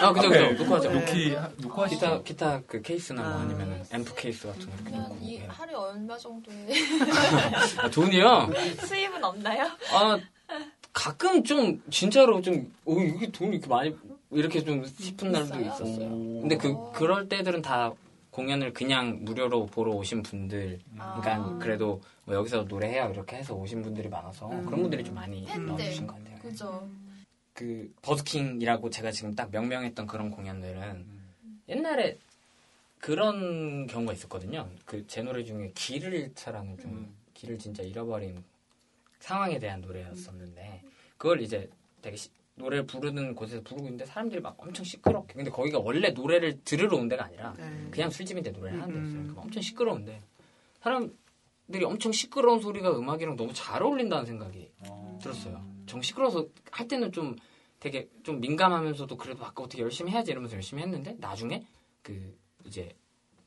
아, 그죠, 그죠. 놓고 하죠. 놓기 놓고 하시죠? 기타, 기타 그 케이스나 뭐 아. 아니면 앰프 케이스 같은 거 이렇게 놓고. 이 예. 하루에 얼마 정도의 아, 돈이요? 수입은 없나요? 아, 가끔 좀, 진짜로 좀, 오, 이게 돈이 이렇게 많이, 이렇게 좀 싶은 날도 있어요? 있었어요. 근데 그, 그럴 때들은 다 공연을 그냥 무료로 보러 오신 분들, 그러니까 아. 그래도 뭐 여기서 노래해요 이렇게 해서 오신 분들이 많아서 음. 그런 분들이 좀 많이 팬들. 넣어주신 것 같아요. 그죠. 그 버스킹이라고 제가 지금 딱 명명했던 그런 공연들은 옛날에 그런 경우가 있었거든요. 그 제 노래 중에 길을 잃다라는 좀 음. 길을 진짜 잃어버린 상황에 대한 노래였었는데 그걸 이제 되게 시- 노래를 부르는 곳에서 부르고 있는데 사람들이 막 엄청 시끄럽게 근데 거기가 원래 노래를 들으러 온 데가 아니라 네. 그냥 술집인데 노래를 하는 데였어요. 음. 그러니까 엄청 시끄러운데 사람들이 엄청 시끄러운 소리가 음악이랑 너무 잘 어울린다는 생각이 어. 들었어요. 정 시끄러워서 할 때는 좀 되게 좀 민감하면서도 그래도 아까 어떻게 열심히 해야지 이러면서 열심히 했는데 나중에 그 이제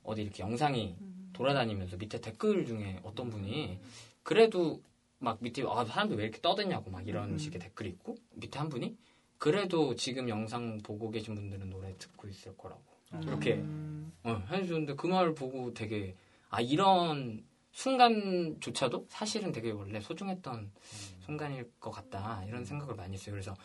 어디 이렇게 영상이 돌아다니면서 밑에 댓글 중에 어떤 분이 그래도 막 밑에 아 사람들 왜 이렇게 떠드냐고 막 이런 음. 식의 댓글이 있고 밑에 한 분이 그래도 지금 영상 보고 계신 분들은 노래 듣고 있을 거라고 이렇게 음. 어, 해주는데 그 말을 보고 되게 아 이런 순간조차도 사실은 되게 원래 소중했던 순간일 것 같다 이런 생각을 많이 했어요. 그래서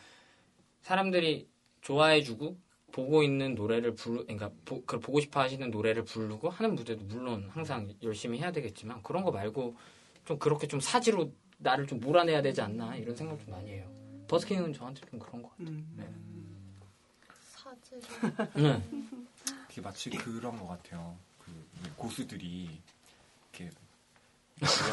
사람들이 좋아해주고 보고 있는 노래를 부르, 그러니까 보, 그 보고 싶어 하시는 노래를 부르고 하는 무대도 물론 항상 열심히 해야 되겠지만 그런 거 말고 좀 그렇게 좀 사지로 나를 좀 몰아내야 되지 않나 이런 생각을 좀 많이 해요. 버스킹은 저한테 좀 그런 것 음. 사실 같아요. 네. 그게 마치 그런 것 같아요. 그 고수들이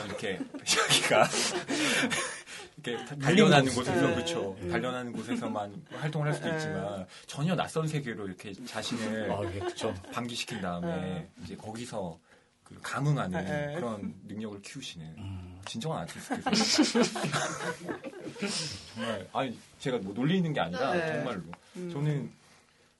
이렇게 자기가 이렇게 다- 단련하는 곳에서 네. 그렇죠. 단련하는 곳에서만 활동을 할 수도 네. 있지만 전혀 낯선 세계로 이렇게 자신을 아, 예, 그쵸. 방기시킨 다음에 네. 이제 거기서 그 감흥하는 네. 그런 능력을 키우시는 음. 진정한 아티스트세요. 정말 아니 제가 뭐 놀리는 게 아니라 네. 정말로 음. 저는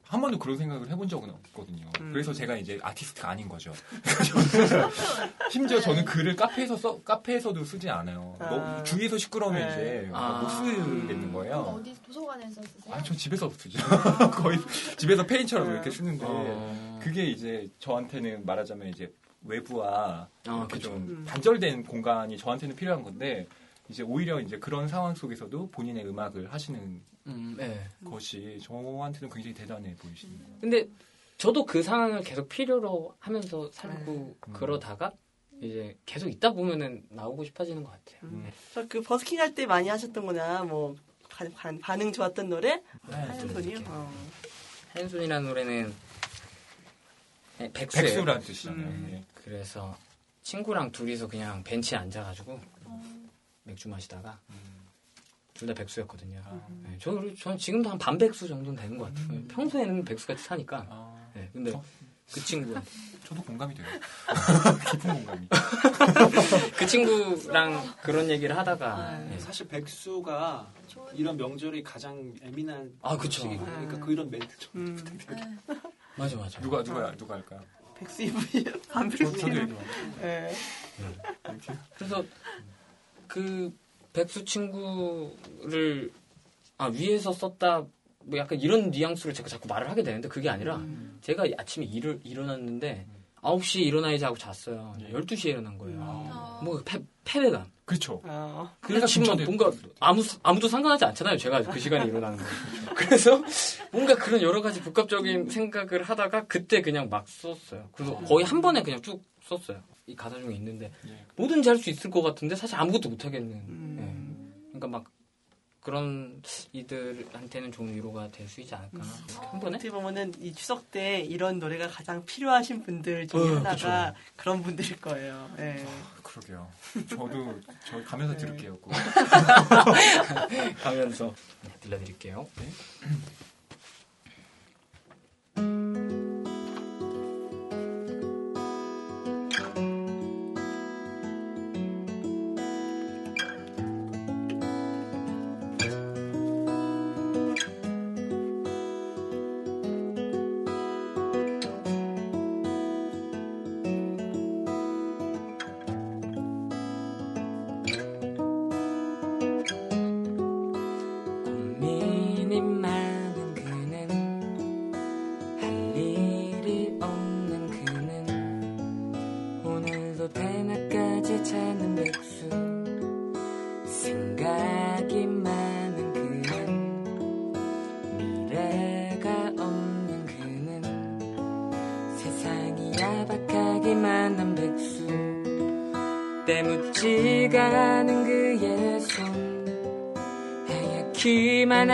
한 번도 그런 생각을 해본 적은 없거든요. 음. 그래서 제가 이제 아티스트가 아닌 거죠. 심지어 저는 글을 카페에서 써, 카페에서도 쓰지 않아요. 아. 너무 주위에서 시끄러우면 네. 이제 아. 못 쓰겠는 거예요. 어디 도서관에서 쓰세요? 아, 전 집에서 쓰죠. 거의 집에서 페인처럼 네. 이렇게 쓰는데 어. 그게 이제 저한테는 말하자면 이제 외부와 아, 이렇게. 좀 음. 단절된 공간이 저한테는 필요한 건데 이제 오히려 이제 그런 상황 속에서도 본인의 음악을 하시는 음, 네. 것이 저한테는 굉장히 대단해 보이시는 거예요. 근데 저도 그 상황을 계속 필요로 하면서 살고 음. 그러다가 이제 계속 있다 보면은 나오고 싶어지는 것 같아요. 음. 그그 버스킹 할 때 많이 하셨던 거나 뭐 반, 반, 반응 좋았던 노래 네, 하얀 좀 손이요. 어. 하얀 손이라는 노래는 네. 백수란 뜻이잖아요. 음. 예. 그래서 친구랑 둘이서 그냥 벤치에 앉아가지고 맥주 마시다가 둘다 백수였거든요. 네, 저는, 저는 지금도 한 반백수 정도는 되는 것 같아요. 평소에는 백수같이 사니까. 아, 네, 근데 저- 그 친구, 저도 공감이 돼요. 깊은 공감이. 그 친구랑 그런 얘기를 하다가. 네. 사실 백수가 이런 명절이 가장 예민한 아, 그쵸. 시기거든요. 그러니까 그런 멘트 좀 음, 맞아, 맞아. 누가 누가 누가 할까요? 백수 이분이 저, 반백수. 저도 얘기해요. 네. 그래서 그 백수 친구를 아 위에서 썼다 뭐 약간 이런 뉘앙스로 제가 자꾸 말을 하게 되는데 그게 아니라 제가 아침에 일을 일어났는데 9시에 일어나야지 하고 잤어요. 12시에 일어난 거예요. 어, 뭐 패, 패배감. 그렇죠. 어, 그래서 지금 진짜 뭔가 아무 아무도 상관하지 않잖아요. 제가 그 시간에 일어나는 거. 그래서 뭔가 그런 여러 가지 복합적인 생각을 하다가 그때 그냥 막 썼어요. 그래서 거의 한 번에 그냥 쭉 썼어요. 이 가사 중에 있는데 예. 뭐든지 할 수 있을 것 같은데 사실 아무것도 못 하겠는. 음. 예. 그러니까 막 그런 이들한테는 좋은 위로가 될 수 있지 않을까. 한 번에? 어떻게 보면은 이 추석 때 이런 노래가 가장 필요하신 분들 중에 어, 하나가 그런 분들일 거예요. 예. 그러게요. 저도 저 가면서 들을게요. 꼭. 가면서 네, 들려드릴게요.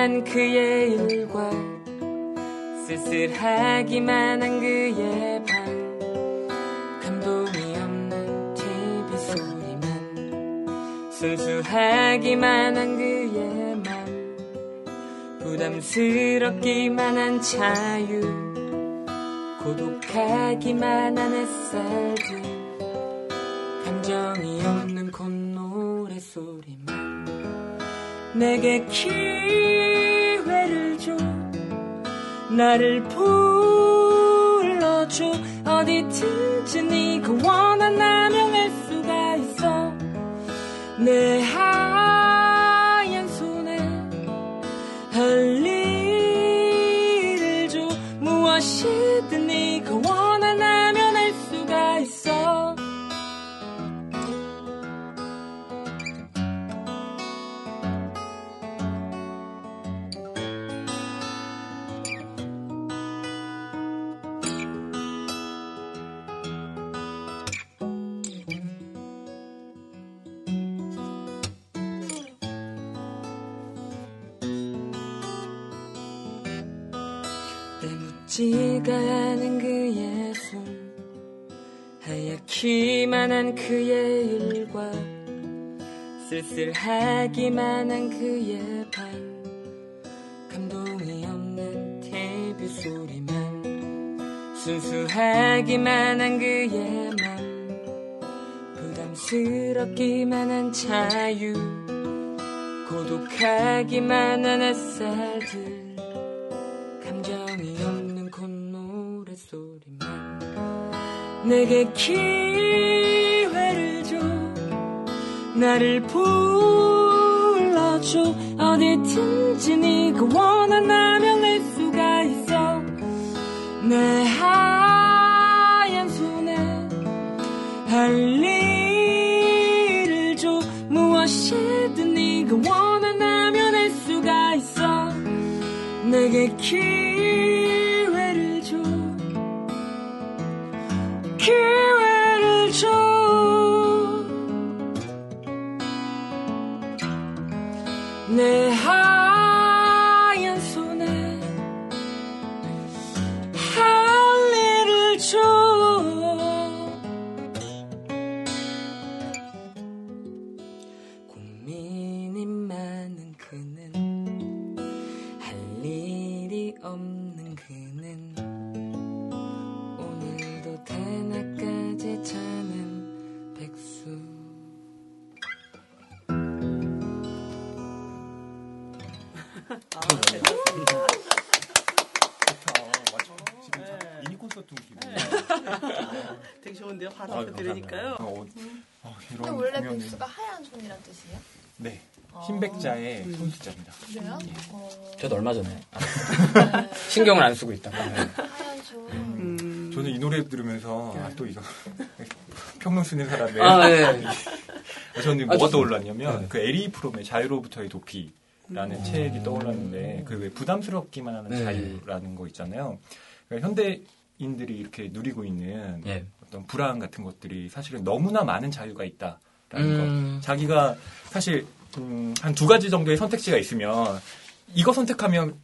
한 그의 일과 쓸쓸하기만 한 그의 방. 감동이 없는 TV 소리만 순수하기만 한 그의 맘. 부담스럽기만 한 자유. 고독하기만 한 햇살들. 감정이 없는 콧노래 소리만 내게 줘 나를 불 지가 않은 그의 손 하얗기만 한 그의 일과 쓸쓸하기만 한 그의 방 감동이 없는 TV 소리만 순수하기만 한 그의 맘 부담스럽기만 한 자유 고독하기만 한 햇살들 내게 기회를 줘. 나를 불러줘. 어디든지 네가 원한다 근데 원래 공연을 백수가 하얀 손이란 뜻이에요? 네 아. 흰백자의 손수자입니다. 그래요? 예. 어, 저도 얼마 전에 네. 신경을 안 쓰고 있다가 네. 하얀 손. 음. 저는 이 노래 들으면서 아, 또 이거 평론 쓰는 사람의 아, 네. 저는 아, 뭐가. 떠올랐냐면 네. 그 에리 프롬의 자유로부터의 도피 라는 책이 떠올랐는데 그 왜 부담스럽기만 하는 네. 자유라는 거 있잖아요. 그러니까 현대인들이 이렇게 누리고 있는 예. 어떤 불안 같은 것들이 사실은 너무나 많은 자유가 있다라는 음. 것. 자기가 사실 음, 한 두 가지 정도의 선택지가 있으면 이거 선택하면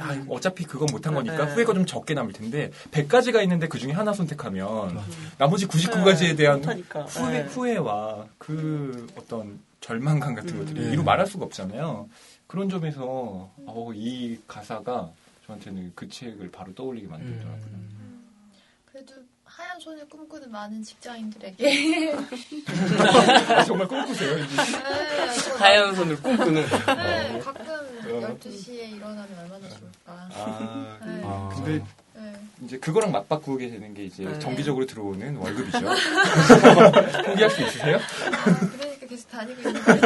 아, 어차피 그건 못한 거니까 네. 후회가 좀 적게 남을 텐데 100가지가 있는데 그 중에 하나 선택하면 나머지 99가지에 대한 못하니까. 후회, 네. 후회와 그 어떤 절망감 같은 것들이 네. 이루 말할 수가 없잖아요. 그런 점에서 어, 이 가사가 저한테는 그 책을 바로 떠올리게 만들더라고요. 음. 그래도 하얀 손을 꿈꾸는 많은 직장인들에게 아, 정말 꿈꾸세요. 이제. 네, 저 하얀 손을 꿈꾸는. 네, 가끔 어. 12시에 일어나면 얼마나 좋을까. 아, 네. 아. 근데 네. 이제 그거랑 맞바꾸게 되는 게 이제 네. 정기적으로 들어오는 월급이죠. 포기할 수 있으세요? 아, 그러니까 계속 다니고 있는 거죠?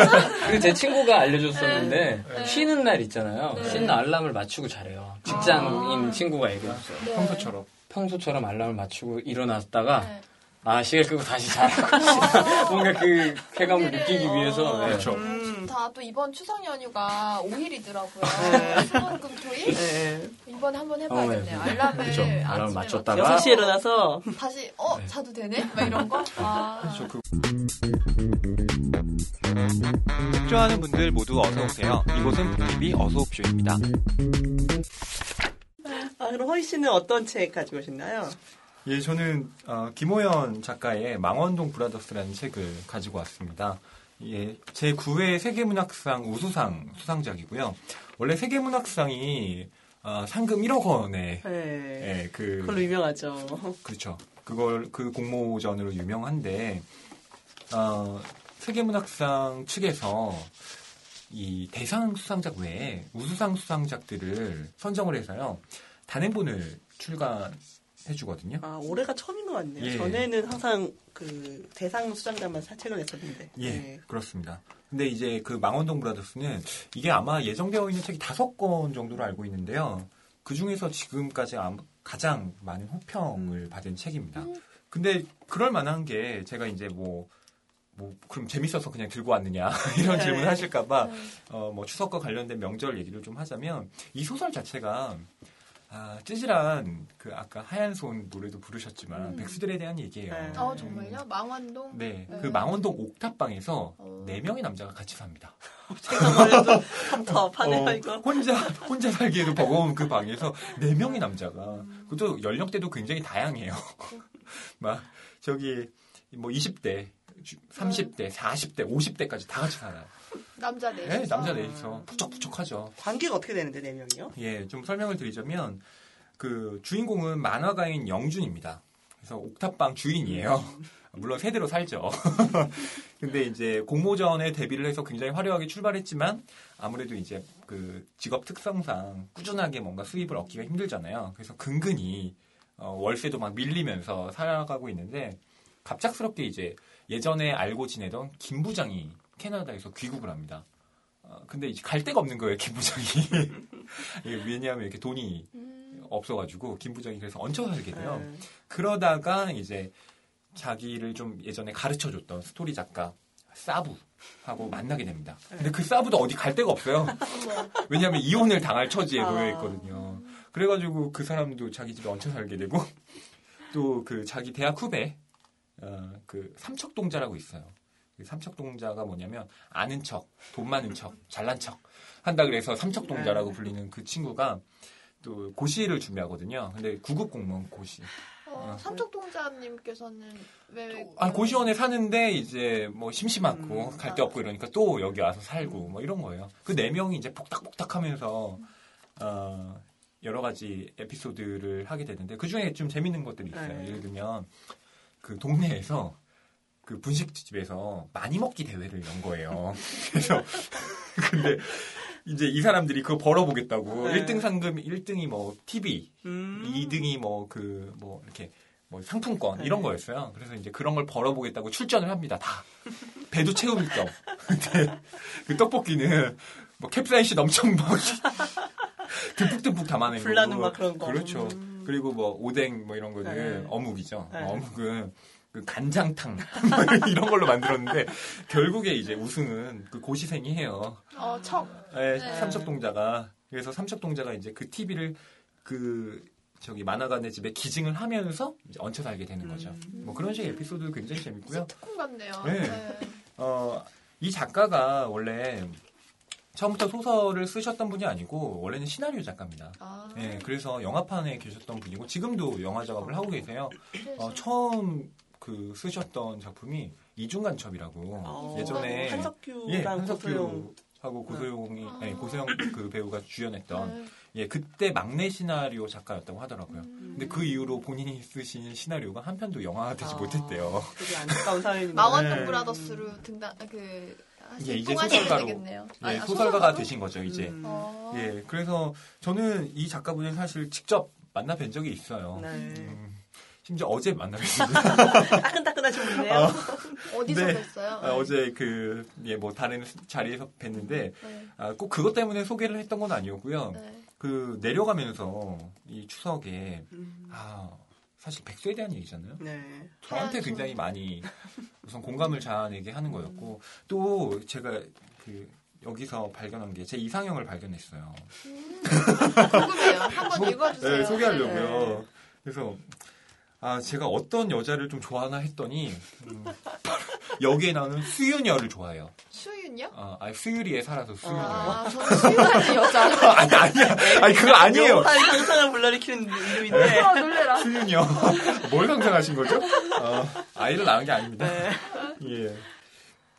그리고 제 친구가 알려줬었는데 네. 쉬는 날 있잖아요. 네. 쉬는 날 알람을 맞추고 자래요. 직장인 아. 친구가 얘기했어요. 네. 평소처럼. 평소처럼 알람을 맞추고 일어났다가 네. 아 시계 끄고 다시 자라고 뭔가 그 쾌감을 느끼기 위해서 네. 그렇죠. 음. 다또 이번 추석 연휴가 5일이더라고요. 네. 수목금토일? 네. 이번에 한번 해봐야겠네요. 어, 네. 알람을. 알람을 아침에 맞췄다가. 맞춰서 6시에 일어나서 다시 어 네. 자도 되네? 막 이런 거. 아. 그렇죠. 그 분들 모두 어서 오세요. 이곳은 북TV 어서 옵쇼입니다. 아, 그럼 허희 씨는 어떤 책 가지고 오셨나요? 예, 저는 어, 김호연 작가의 망원동 브라더스라는 책을 가지고 왔습니다. 예, 제 9회 세계문학상 우수상 수상작이고요. 원래 세계문학상이 어, 상금 1억 원에 네. 예, 그 그걸로 유명하죠. 그렇죠. 그걸 그 공모전으로 유명한데 어, 세계문학상 측에서 이 대상 수상작 외에 우수상 수상작들을 선정을 해서요 단행본을 출간해 주거든요. 아, 올해가 처음인 것 같네요. 예. 전에는 항상 그 대상 수상자만 사책을 냈었는데. 예, 네. 그렇습니다. 근데 이제 그 망원동 브라더스는 이게 아마 예정되어 있는 책이 다섯 권 정도로 알고 있는데요. 그 중에서 지금까지 아마 가장 많은 호평을 받은 책입니다. 근데 그럴 만한 게 제가 이제 뭐, 뭐, 그럼 재밌어서 그냥 들고 왔느냐, 이런 네. 질문 하실까봐, 네. 어, 뭐, 추석과 관련된 명절 얘기를 좀 하자면, 이 소설 자체가, 아, 찌질한, 그, 아까 하얀 손 노래도 부르셨지만, 음. 백수들에 대한 얘기예요. 네. 어 정말요? 망원동? 네, 네. 그 망원동 옥탑방에서 어. 네 명의 남자가 같이 삽니다. 생각만 해도 섭섭하네요, 어, 이거. 혼자 혼자 살기에도 버거운 그 방에서 네 명의 남자가 그것도 연령대도 굉장히 다양해요. 막 저기 뭐 20대, 30대, 40대, 50대까지 다 같이 살아요. 남자 넷이. 네, 남자 넷이서 부쩍부쩍하죠. 관계가 어떻게 되는데, 네 명이요? 예, 좀 설명을 드리자면 그 주인공은 만화가인 영준입니다. 그래서 옥탑방 주인이에요. 물론 세대로 살죠. 근데 이제 공모전에 데뷔를 해서 굉장히 화려하게 출발했지만 아무래도 이제 그 직업 특성상 꾸준하게 뭔가 수입을 얻기가 힘들잖아요. 그래서 근근히 어, 월세도 막 밀리면서 살아가고 있는데 갑작스럽게 이제 예전에 알고 지내던 김 부장이 캐나다에서 귀국을 합니다. 어, 근데 이제 갈 데가 없는 거예요, 김 부장이. 왜냐하면 이렇게 돈이 음. 없어가지고 김 부장이 그래서 얹혀 살게 돼요. 네. 그러다가 이제 자기를 좀 예전에 가르쳐줬던 스토리 작가 사부하고 만나게 됩니다. 근데 그 사부도 어디 갈 데가 없어요. 왜냐하면 이혼을 당할 처지에 아. 놓여 있거든요. 그래가지고 그 사람도 자기 집에 얹혀 살게 되고 또 그 자기 대학 후배 어, 그 삼척동자라고 있어요. 그 삼척동자가 뭐냐면 아는 척, 돈 많은 척, 잘난 척 한다 그래서 삼척동자라고 불리는 그 친구가 또 고시를 준비하거든요. 근데 구급 공무원 고시. 어, 삼척동자님께서는 왜? 아 고시원에 사는데 이제 뭐 심심하고 음. 갈데 없고 이러니까 또 여기 와서 살고 뭐 이런 거예요. 그 네 명이 이제 폭닥폭닥하면서 어, 여러 가지 에피소드를 하게 되는데 그 중에 좀 재밌는 것들이 있어요. 네. 예를 들면 그 동네에서 그 분식집에서 많이 먹기 대회를 연 거예요. 그래서 근데 이제 이 사람들이 그거 벌어보겠다고 네. 1등 상금 1등이 뭐 TV, 음. 2등이 뭐그뭐 이렇게 뭐 상품권 네. 이런 거였어요. 그래서 이제 그런 걸 벌어보겠다고 출전을 합니다. 다 배도 채울 겸. 근데 그 떡볶이는 뭐 캡사이신 엄청 막 듬뿍듬뿍 담아낸 불나는. 막 그런 거. 그렇죠. 음. 그리고 뭐 오뎅 뭐 이런 거는 네. 어묵이죠. 네. 어묵은 그 간장탕 뭐 이런 걸로 만들었는데 결국에 이제 우승은 그 고시생이 해요. 어, 척. 네, 네. 삼척동자가 그래서 삼척동자가 이제 그 TV를 그 저기 만화가네 집에 기증을 하면서 이제 얹혀 살게 되는 거죠. 음. 뭐 그런 식의 에피소드 굉장히 재밌고요. 특훈 같네요. 네. 어, 이 작가가 원래 처음부터 소설을 쓰셨던 분이 아니고 원래는 시나리오 작가입니다. 아, 예, 그래서 영화판에 계셨던 분이고 지금도 영화 작업을 하고 계세요. 그래서 어, 처음 그 쓰셨던 작품이 이중간첩이라고 어, 예전에 한석규랑 예. 한석규 하고 고소영이 아. 예, 고소영 그 배우가 주연했던 네. 예 그때 막내 시나리오 작가였다고 하더라고요. 음. 근데 그 이후로 본인이 쓰신 시나리오가 한 편도 영화되지 아, 못했대요. 되게 안타까운 사연이네요. 망원동 네. 브라더스로 등단 그 예, 이제 소설가로 되겠네요. 예, 아, 소설가가 소설가로? 되신 거죠 이제. 음. 어. 예, 그래서 저는 이 작가분을 사실 직접 만나 뵌 적이 있어요. 네. 음, 심지어 어제 만나 뵀습니다. 따끈따끈하신 분이네요. 아, 어디서 네. 뵀어요? 아, 어제 그, 예, 뭐 다른 자리에서 뵀는데, 네. 아, 꼭 그것 때문에 소개를 했던 건 아니었고요. 네. 그 내려가면서 이 추석에, 음. 아, 사실 백수에 대한 얘기잖아요. 네. 저한테 하얀 굉장히 손. 많이 우선 공감을 자아내게 하는 거였고, 또 제가 그, 여기서 발견한 게 제 이상형을 발견했어요. 궁금해요. 한번 소- 읽어주세요. 네, 소개하려고요. 그래서 아 제가 어떤 여자를 좀 좋아하나 했더니 음, 여기에 나오는 수윤여를 좋아해요. 수윤요? 아, 아니, 수유리에 살아서 수윤여. 아, 저는 수윤하는 여자. 아니 아니야. 아니 그거 아니에요. 영화의 상상을 불러일으키는 이름인데. 아, 놀래라. 수윤여. 뭘 상상하신 거죠? 어, 아이를 낳은 게 아닙니다. 네. 예.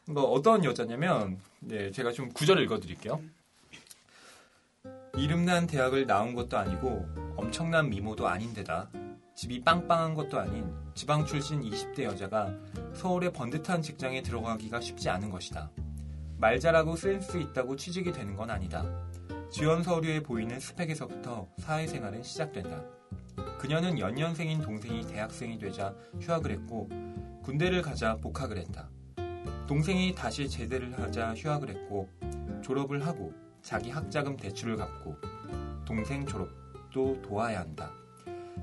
뭐 어떤 여자냐면 네, 제가 좀 구절을 읽어드릴게요. 이름난 대학을 나온 것도 아니고 엄청난 미모도 아닌데다 집이 빵빵한 것도 아닌 지방 출신 20대 여자가 서울의 번듯한 직장에 들어가기가 쉽지 않은 것이다. 말 잘하고 센스 있다고 취직이 되는 건 아니다. 지원 서류에 보이는 스펙에서부터 사회생활은 시작된다. 그녀는 연년생인 동생이 대학생이 되자 휴학을 했고 군대를 가자 복학을 했다. 동생이 다시 제대를 하자 휴학을 했고 졸업을 하고 자기 학자금 대출을 갚고 동생 졸업도 도와야 한다.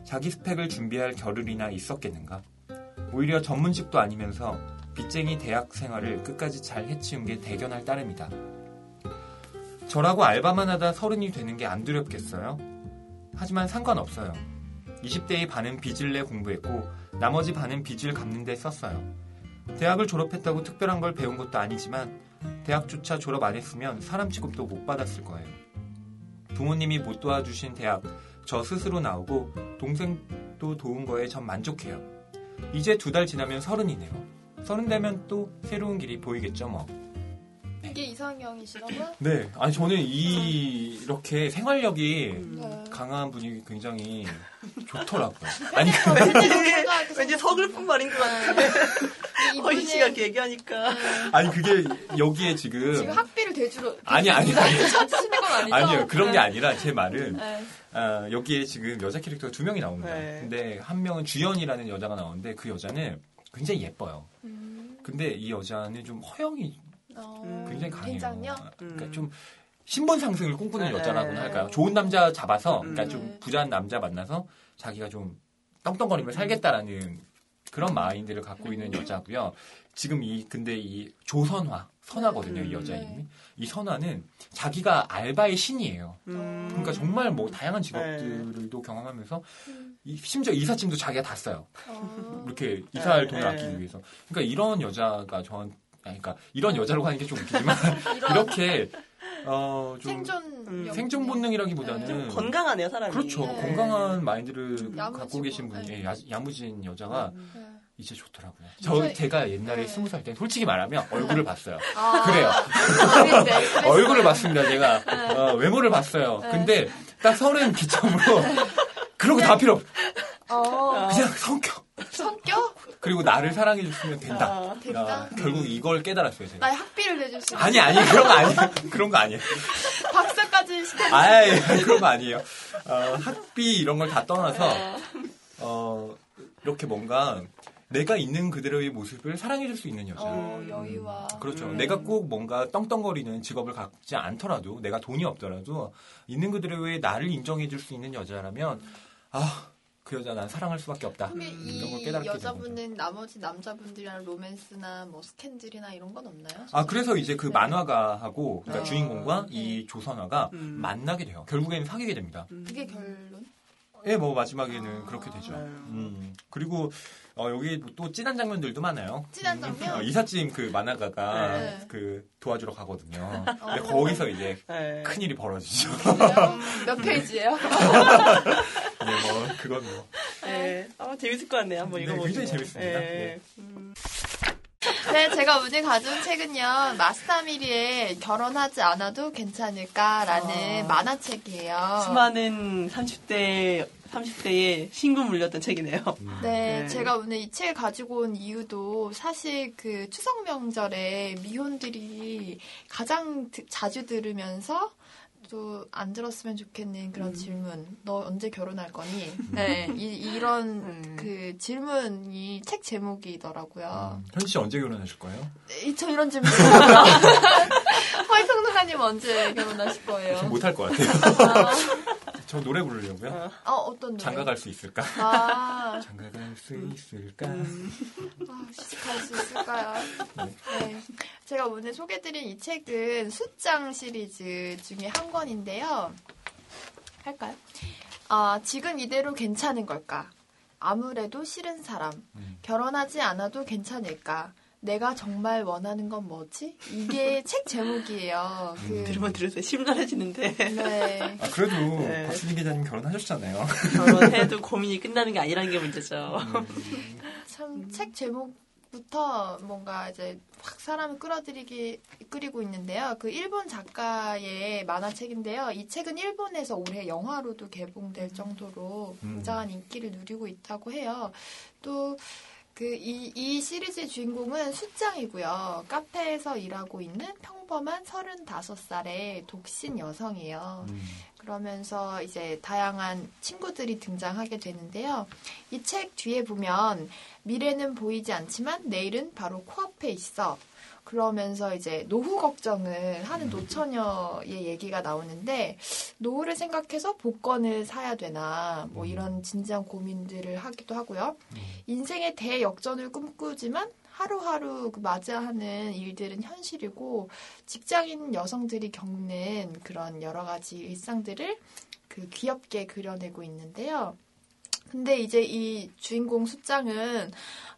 자기 스펙을 준비할 겨를이나 있었겠는가? 오히려 전문직도 아니면서 빚쟁이 대학 생활을 끝까지 잘 해치운 게 대견할 따름이다. 저라고 알바만 하다 서른이 되는 게 안 두렵겠어요? 하지만 상관없어요. 20대의 반은 빚을 내 공부했고 나머지 반은 빚을 갚는 데 썼어요. 대학을 졸업했다고 특별한 걸 배운 것도 아니지만 대학조차 졸업 안 했으면 사람 취급도 못 받았을 거예요. 부모님이 못 도와주신 대학 저 스스로 나오고 동생도 도운 거에 전 만족해요. 이제 두 달 지나면 서른이네요. 서른 되면 또 새로운 길이 보이겠죠 뭐. 이게 이상형이시라고요? 네, 아니 저는 이 이렇게 생활력이 네. 강한 분이 굉장히 좋더라고요. 아니 어, 그- 왠지 왠지 서글픈 말인 것 같아. 네. 허희 씨가 이분은 얘기하니까. 네. 아니 그게 여기에 지금 지금 학비를 대주로 아니, 아니, 아니. 아니죠? 아니요 그런 게 네. 아니라 제 말은 네. 아, 여기에 지금 여자 캐릭터가 두 명이 나옵니다. 네. 근데 한 명은 주연이라는 여자가 나오는데 그 여자는 굉장히 예뻐요. 음, 근데 이 여자는 좀 허영이 어, 굉장히 강해요. 괜찮요? 그러니까 음. 좀 신분 상승을 꿈꾸는 네. 여자라고나 할까요? 좋은 남자 잡아서, 그러니까 음. 좀 부자한 남자 만나서 자기가 좀 떵떵거리며 살겠다라는 그런 마인드를 갖고 있는 여자고요. 지금 이 근데 이 조선화 선화거든요, 이 여자 네. 이름이. 이 선화는 자기가 알바의 신이에요. 음. 그러니까 정말 뭐 다양한 직업들도 경험하면서 이- 심지어 이삿짐도 자기가 다 써요. 어, 이렇게 이사할 네, 돈을 네. 아끼기 위해서. 그러니까 이런 여자가 전 아니, 그러니까 이런 여자라고 하는 게 좀 웃기지만 이렇게 어 좀 생존 음. 생존 본능이라기보다는 네. 건강하네요, 사람이. 그렇죠 네. 건강한 마인드를 야무지고, 갖고 계신 분이 네. 야, 야무진 여자가 네. 이제 좋더라고요. 저 네. 제가 옛날에 네. 스무 살때 솔직히 말하면 얼굴을 봤어요. 아, 그래요. 얼굴을 봤습니다. 제가 네. 어, 외모를 봤어요. 네. 근데 딱 서른 기점으로 그런 거다 필요 없. 어, 그냥 성격. 성격? 그리고 나를 사랑해줬으면 된다. 아, 된다? 아, 결국 이걸 깨달았어요, 제가. 나의 학비를 내줄 수 있는 아니, 아니, 그런 거 아니에요. 그런 거 아니에요. 박사까지 시켜. 아이, 그런 거 아니에요. 어, 학비 이런 걸 다 떠나서, 어, 이렇게 뭔가 내가 있는 그대로의 모습을 사랑해줄 수 있는 여자. 어, 여유와. 그렇죠. 음. 내가 꼭 뭔가 떵떵거리는 직업을 갖지 않더라도, 내가 돈이 없더라도, 있는 그대로의 나를 인정해줄 수 있는 여자라면, 아, 그 여자 난 사랑할 수밖에 없다. 그러면 이런 걸이 여자분은 나머지 남자분들이랑 로맨스나 뭐 스캔들이나 이런 건 없나요? 아, 그래서 이제 그 네. 만화가하고, 그러니까 아, 주인공과 네. 이 조선화가 음. 만나게 돼요. 결국에는 사귀게 됩니다. 그게 결론? 예, 뭐 마지막에는 아. 그렇게 되죠. 네. 음. 그리고 어, 여기 또 찐한 장면들도 많아요. 찐한 장면? 어, 이삿짐 그 만화가가 네. 그 도와주러 가거든요. 근데 어. 거기서 이제 네. 큰 일이 벌어지죠. 몇 페이지예요? 네, 뭐 그건 뭐. 네. 아, 재밌을 것 같네요. 한번 네, 읽어보세요. 굉장히 재밌습니다. 네. 네, 제가 오늘 가져온 책은요, 마스타미리의 결혼하지 않아도 괜찮을까라는 아. 만화책이에요. 수많은 30대, 30대에 신고 물렸던 책이네요. 네, 네. 제가 오늘 이 책을 가지고 온 이유도 사실 그 추석 명절에 미혼들이 가장 드- 자주 들으면서 또안 들었으면 좋겠는 그런 질문. 너 언제 결혼할 거니? 네, 이, 런 음. 그 질문이 책 제목이더라고요. 현씨 언제 결혼하실 거예요? 이- 저 이런 질문. 화이성동가님 언제 결혼하실 거예요? 전 못할 것 같아요. 저 노래 부르려고요. 아, 어떤 노래? 장가 갈 수 있을까? 아, 장가 갈 수 있을까? 아, 시집갈 수 있을까요? 네. 제가 오늘 소개드린 이 책은 숫장 시리즈 중에 한 권인데요. 할까요? 아, 지금 이대로 괜찮은 걸까? 아무래도 싫은 사람. 음. 결혼하지 않아도 괜찮을까? 내가 정말 원하는 건 뭐지? 이게 책 제목이에요. 그, 들으면 들으세요. 심란해지는데. 네. 아, 그래도 네. 박수진 기자님 결혼하셨잖아요. 결혼해도 고민이 끝나는 게 아니라는 게 문제죠. 참책 제목부터 뭔가 이제 확 사람을 끌어들이기 끌이고 있는데요. 그 일본 작가의 만화책인데요. 이 책은 일본에서 올해 영화로도 개봉될 정도로 음. 굉장한 인기를 누리고 있다고 해요. 또 그이 이 시리즈의 주인공은 숫장이고요. 카페에서 일하고 있는 평범한 35살의 독신 여성이에요. 음. 그러면서 이제 다양한 친구들이 등장하게 되는데요. 이 책 뒤에 보면 미래는 보이지 않지만 내일은 바로 코앞에 있어. 그러면서 이제 노후 걱정을 하는 노처녀의 얘기가 나오는데 노후를 생각해서 복권을 사야 되나 뭐 이런 진지한 고민들을 하기도 하고요. 인생의 대역전을 꿈꾸지만 하루하루 그 맞이하는 일들은 현실이고 직장인 여성들이 겪는 그런 여러 가지 일상들을 그 귀엽게 그려내고 있는데요. 근데 이제 이 주인공 숫장은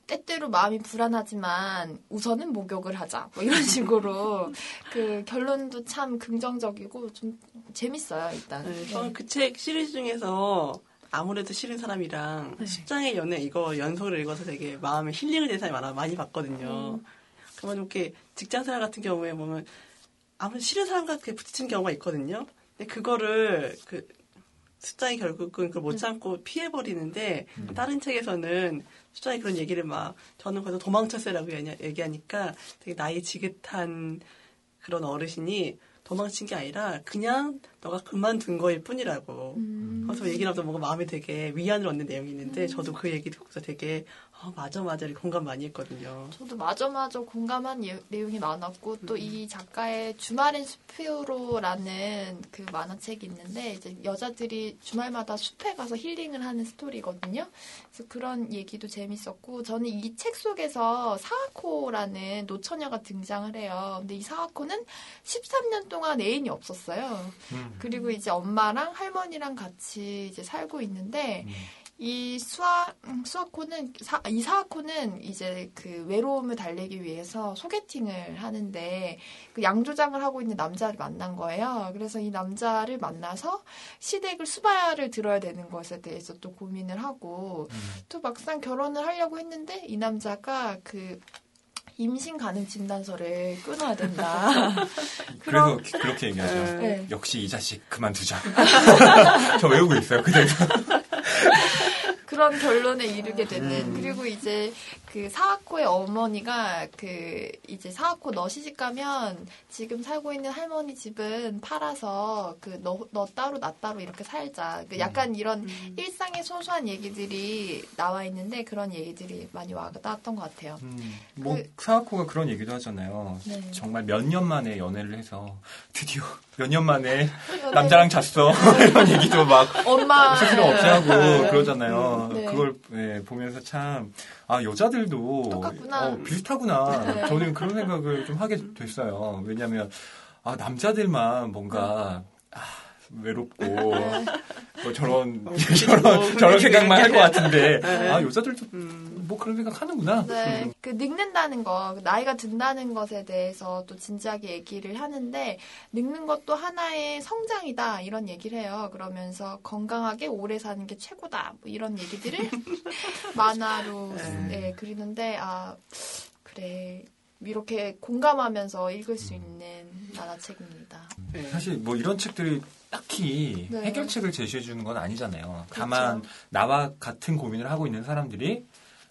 때때로 마음이 불안하지만 우선은 목욕을 하자. 뭐 이런 식으로 그 결론도 참 긍정적이고 좀 재밌어요, 일단. 네, 저는 그 책 시리즈 중에서 아무래도 싫은 사람이랑 네. 십장의 연애 이거 연속을 읽어서 되게 마음에 힐링을 된 사람이 많아 많이 봤거든요. 음. 그러면 이렇게 직장생활 같은 경우에 보면 아무래도 싫은 사람과 이렇게 부딪히는 경우가 있거든요. 근데 그거를 그 숫장이 결국은 그걸 못 참고 피해버리는데 다른 책에서는 숫장이 그런 얘기를 막 저는 그래서 도망쳤어요라고 얘기- 얘기하니까 되게 나이 지긋한 그런 어르신이 도망친 게 아니라 그냥 너가 그만둔 거일 뿐이라고. 음. 그래서 얘기를 하면서 뭔가 마음에 되게 위안을 얻는 내용이 있는데 저도 그 얘기 듣고서 되게 아, 맞아 맞아 공감 많이 했거든요. 저도 마저마저 공감한 예- 내용이 많았고 또이 작가의 주말엔 숲으로라는 그 만화책이 있는데 이제 여자들이 주말마다 숲에 가서 힐링을 하는 스토리거든요. 그래서 그런 얘기도 재밌었고 저는 이 책 속에서 사와코라는 노처녀가 등장을 해요. 근데 이 사와코는 13년 동안 애인이 없었어요. 음. 그리고 이제 엄마랑 할머니랑 같이 이제 살고 있는데 음. 이 수아 음, 수아코는 사, 이 사아코는 이제 그 외로움을 달래기 위해서 소개팅을 하는데 그 양조장을 하고 있는 남자를 만난 거예요. 그래서 이 남자를 만나서 시댁을 수바야를 들어야 되는 것에 대해서 또 고민을 하고 음. 또 막상 결혼을 하려고 했는데 이 남자가 그 임신 가능 진단서를 끊어야 된다. 그래서 그럼- 그렇게 얘기하죠. 네. 역시 이 자식 그만두자. 저 외우고 있어요. 그대로. 그런 결론에 이르게 되는 음. 그리고 이제 그 사와코의 어머니가 그 이제 사와코 너 시집 가면 지금 살고 있는 할머니 집은 팔아서 그 너 너 따로 나 따로 이렇게 살자. 그 약간 이런 일상의 소소한 얘기들이 나와 있는데 그런 얘기들이 많이 와닿았던 것 같아요. 음, 뭐 그- 사와코가 그런 얘기도 하잖아요. 네. 정말 몇 년 만에 연애를 해서 드디어 몇 년 만에 남자랑 잤어 이런 얘기도 막 엄마 스스로 없이 하고 그러잖아요. 네. 그걸 예, 보면서 참, 아, 여자들 도 똑같구나. 어, 비슷하구나. 네. 저는 그런 생각을 좀 하게 됐어요. 왜냐면, 아, 남자들만 뭔가, 아, 외롭고, 뭐 저런, 저런, 저런 생각만 할 것 같은데, 아, 여자들도 뭐 그런 생각 하는구나. 네, 음. 그 늙는다는 거, 그 나이가 든다는 것에 대해서 또 진지하게 얘기를 하는데 늙는 것도 하나의 성장이다 이런 얘기를 해요. 그러면서 건강하게 오래 사는 게 최고다 뭐 이런 얘기들을 만화로 네, 그리는데 아 그래 이렇게 공감하면서 읽을 수 있는 만화책입니다. 사실 뭐 이런 책들이 딱히 네. 해결책을 제시해 주는 건 아니잖아요. 다만 나와 같은 고민을 하고 있는 사람들이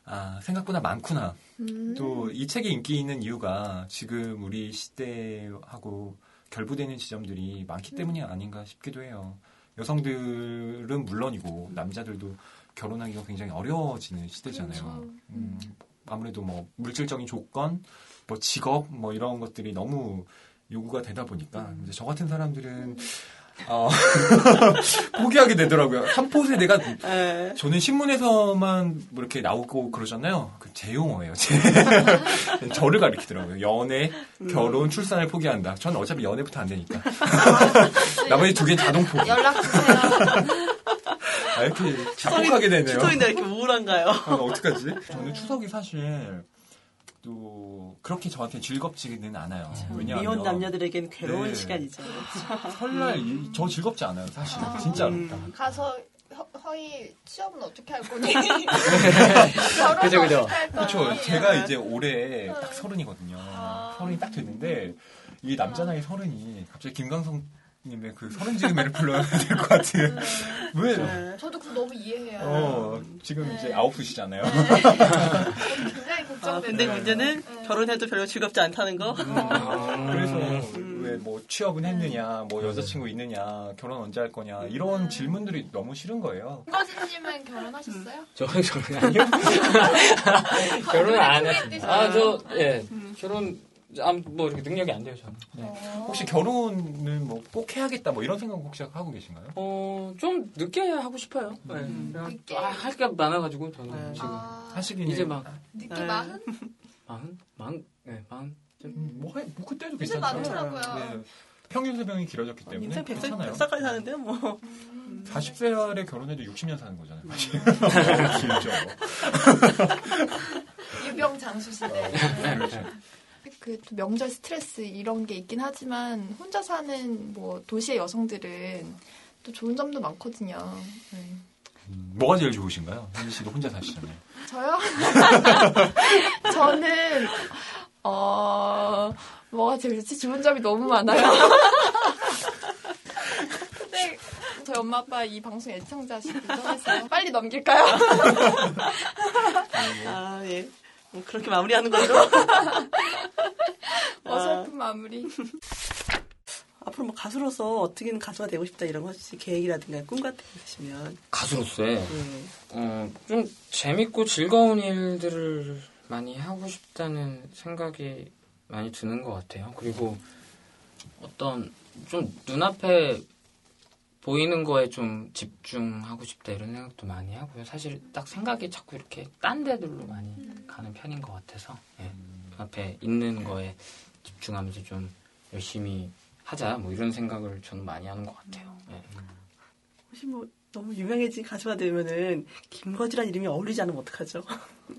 아, 생각보다 많구나. 음. 또이 책이 인기 있는 이유가 지금 우리 시대하고 결부되는 지점들이 많기 때문이 아닌가 싶기도 해요. 여성들은 물론이고 남자들도 결혼하기가 굉장히 어려워지는 시대잖아요. 그렇죠. 음, 아무래도 뭐 물질적인 조건, 뭐 직업, 뭐 이런 것들이 너무 요구가 되다 보니까 이제 저 같은 사람들은 어, 포기하게 되더라고요. 삼포세대가 예. 저는 신문에서만 뭐 이렇게 나오고 그러잖아요. 그 제 용어예요. 제. 저를 가리키더라고요. 연애, 결혼, 출산을 포기한다. 저는 어차피 연애부터 안 되니까. 나머지 두 개는 자동 포기. 연락 주세요. 아, 이렇게 자폭하게 되네요. 추석인데 이렇게 우울한가요? 아, 어떡하지? 저는 추석이 사실 또 그렇게 저한테 즐겁지는 않아요. 왜냐하면 미혼 남녀들에겐 괴로운 네. 시간이죠. 설날 이- 저 즐겁지 않아요. 사실 진짜로. 음. 가서 허, 허이 취업은 어떻게 할 거니? 그죠, 그죠. 그렇죠. 제가 이제 올해 딱 서른이거든요. 아. 서른이 딱 됐는데 이 남자 나이 서른이 갑자기 김광석 님의 그 서른 지음에를 불러야 될 것 같은. 왜? 네. 저도 그거 너무 이해해요. 어, 지금 이제 아홉 수시잖아요. 굉장히 걱정돼요. 아, 근데 문제는 결혼해도 별로 즐겁지 않다는 거. 그래서 왜뭐 취업은 했느냐, 뭐 여자친구 있느냐, 결혼 언제 할 거냐 이런 질문들이 너무 싫은 거예요. 김거진님은 결혼하셨어요? 저는 저는 아니요. 결혼을 안 했어요. 아, 저, 예. 결혼, 아, 뭐, 이렇게 능력이 안 돼요, 저는. 네. 혹시 결혼은 뭐꼭 해야겠다 뭐 이런 생각 혹시 하고 계신가요? 어, 좀 늦게 하고 싶어요. 네. 늦게? 아, 할게 많아가지고, 저는 네. 지금. 아, 하시긴 이제 막, 늦게 네. 마흔? 마흔? 마흔? 네, 마흔. 좀. 뭐, 해, 뭐 그때도. 많더라고요. 네. 평균 수명이 길어졌기 때문에 인생 100살, 괜찮아요. 100살까지 사는데 뭐. 40세 에 결혼해도 60년 사는 거잖아요. 사실. 길죠. 유병 장수 시대. 네, 그렇죠. 그또 명절 스트레스 이런 게 있긴 하지만 혼자 사는 뭐 도시의 여성들은 또 좋은 점도 많거든요. 네. 음, 뭐가 제일 좋으신가요? 현지 씨도 혼자 사시잖아요. 저요? 저는 어 뭐가 제일 좋지? 좋은 점이 너무 많아요. 근데 저희 엄마 아빠 이 방송 애청자시기 전해서 빨리 넘길까요? 아, 예. 뭐 그렇게 마무리하는 걸로. 어설픈 마무리. 앞으로 뭐 가수로서 어떻게든 가수가 되고 싶다 이런 거 혹시 계획이라든가 꿈 같은 게 있으시면. 가수로서의, 네. 어, 좀 재밌고 즐거운 일들을 많이 하고 싶다는 생각이 많이 드는 것 같아요. 그리고 어떤 좀 눈앞에 보이는 거에 좀 집중하고 싶다 이런 생각도 많이 하고요. 사실 딱 생각이 자꾸 이렇게 딴 데들로 많이 가는 편인 것 같아서 예. 눈앞에 있는 거에 집중하면서 좀 열심히 하자 뭐 이런 생각을 저는 많이 하는 것 같아요. 예. 혹시 뭐 너무 유명해진 가수가 되면은 김거지란 이름이 어울리지 않으면 어떡하죠?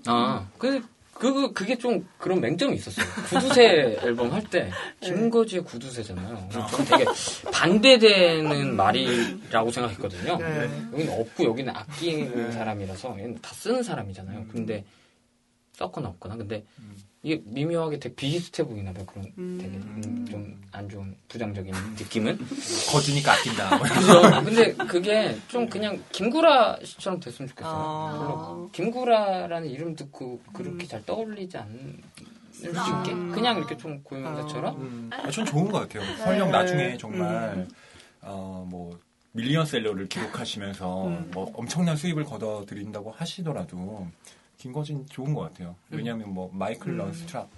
아, 그, 그, 그게 좀 그런 맹점이 있었어요. 구두쇠 앨범 할 때, 김거지의 구두쇠잖아요. 저는 되게 반대되는 말이라고 생각했거든요. 네. 여기는 없고 여기는 아끼는 사람이라서, 얘는 다 쓰는 사람이잖아요. 근데, 섞거나 없거나 근데 음. 이게 미묘하게 되게 비슷해 보이나 봐요 그런 음. 되게 좀안 좋은 부정적인 느낌은 거주니까 아낀다. 근데 그게 좀 그냥 김구라 씨처럼 됐으면 좋겠어요. 아. 김구라라는 이름 듣고 그렇게 잘 떠올리지 않을 수 있게 그냥 이렇게 좀 고유명사처럼 음, 아, 전 좋은 것 같아요. 설령 나중에 정말 어, 뭐 밀리언셀러를 기록하시면서 음. 뭐 엄청난 수입을 거둬들인다고 하시더라도 김거진 좋은 것 같아요. 왜냐하면 뭐 마이클 음. 런스트랍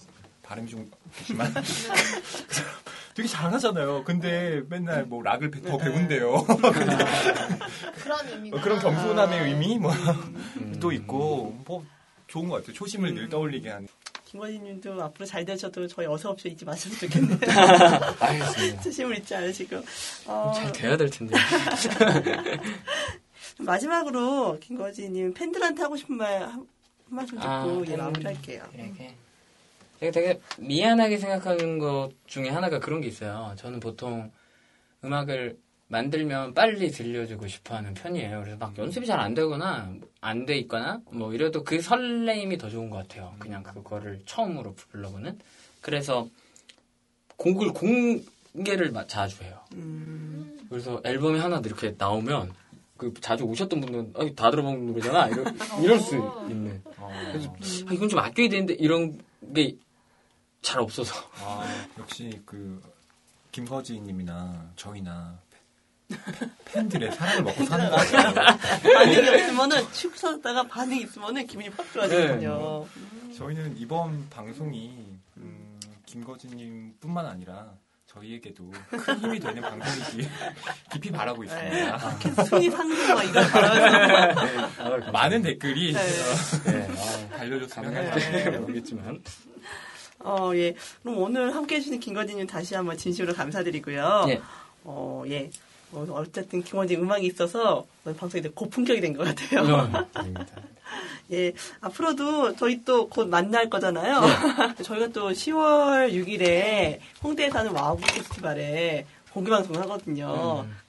발음이 좀 그렇지만 되게 잘하잖아요. 근데 맨날 뭐 락을 배- 더 배운대요. 그런 의미가 어, 그런 겸손함의 의미 뭐 음. 또 있고 뭐 좋은 것 같아요. 초심을 늘 떠올리게 하는. 김건희님도 앞으로 잘 되셔도 저희 어서 없이 잊지 마시면 좋겠네요. 알겠습니다. 초심을 잊지 않으시고. 어, 잘 돼야 될 텐데. 마지막으로 김거지님 팬들한테 하고 싶은 말 한 말씀 듣고 아, 예, 팬- 마무리할게요. 되게 제가 되게 미안하게 생각하는 것 중에 하나가 그런 게 있어요. 저는 보통 음악을 만들면 빨리 들려주고 싶어 하는 편이에요. 그래서 막 연습이 잘 안 되거나 안 돼 있거나 뭐 이래도 그 설레임이 더 좋은 것 같아요. 그냥 그거를 처음으로 불러보는. 그래서 곡을 공개를 마- 자주 해요. 음, 그래서 앨범이 하나 이렇게 나오면 그 자주 오셨던 분들은 어, 다 들어본 노래잖아. 이럴, 이럴 수 있는 그래서 아, 이건 좀 아껴야 되는데 이런 게 잘 없어서. 아, 역시 그 김거지님이나 저희나 팬- 팬들의 사랑을 먹고 사는 것 같아요. 반응이 없으면은 축 서다가 반응이 있으면은 기분이 확 좋아지거든요. 저희는 이번 방송이 음, 김거지님뿐만 아니라 저희에게도 큰 힘이 되는 방송이기 깊이 바라고 있습니다. 계속 순위 상승 막 이걸 바라면서 많은 댓글이 네. 어, 네, 아, 달려줬으면 가능할지 하는 모르겠지만 어, 예. 그럼 오늘 함께 해주신 김건희님 다시 한번 진심으로 감사드리고요. 예. 어, 예. 어, 어쨌든 김건희 음악이 있어서 오늘 방송이 되게 고품격이 된 것 같아요. 예. 앞으로도 저희 또 곧 만날 거잖아요. 저희가 또 10월 6일에 홍대에서 하는 와우 페스티벌에 공개 방송을 하거든요. 음.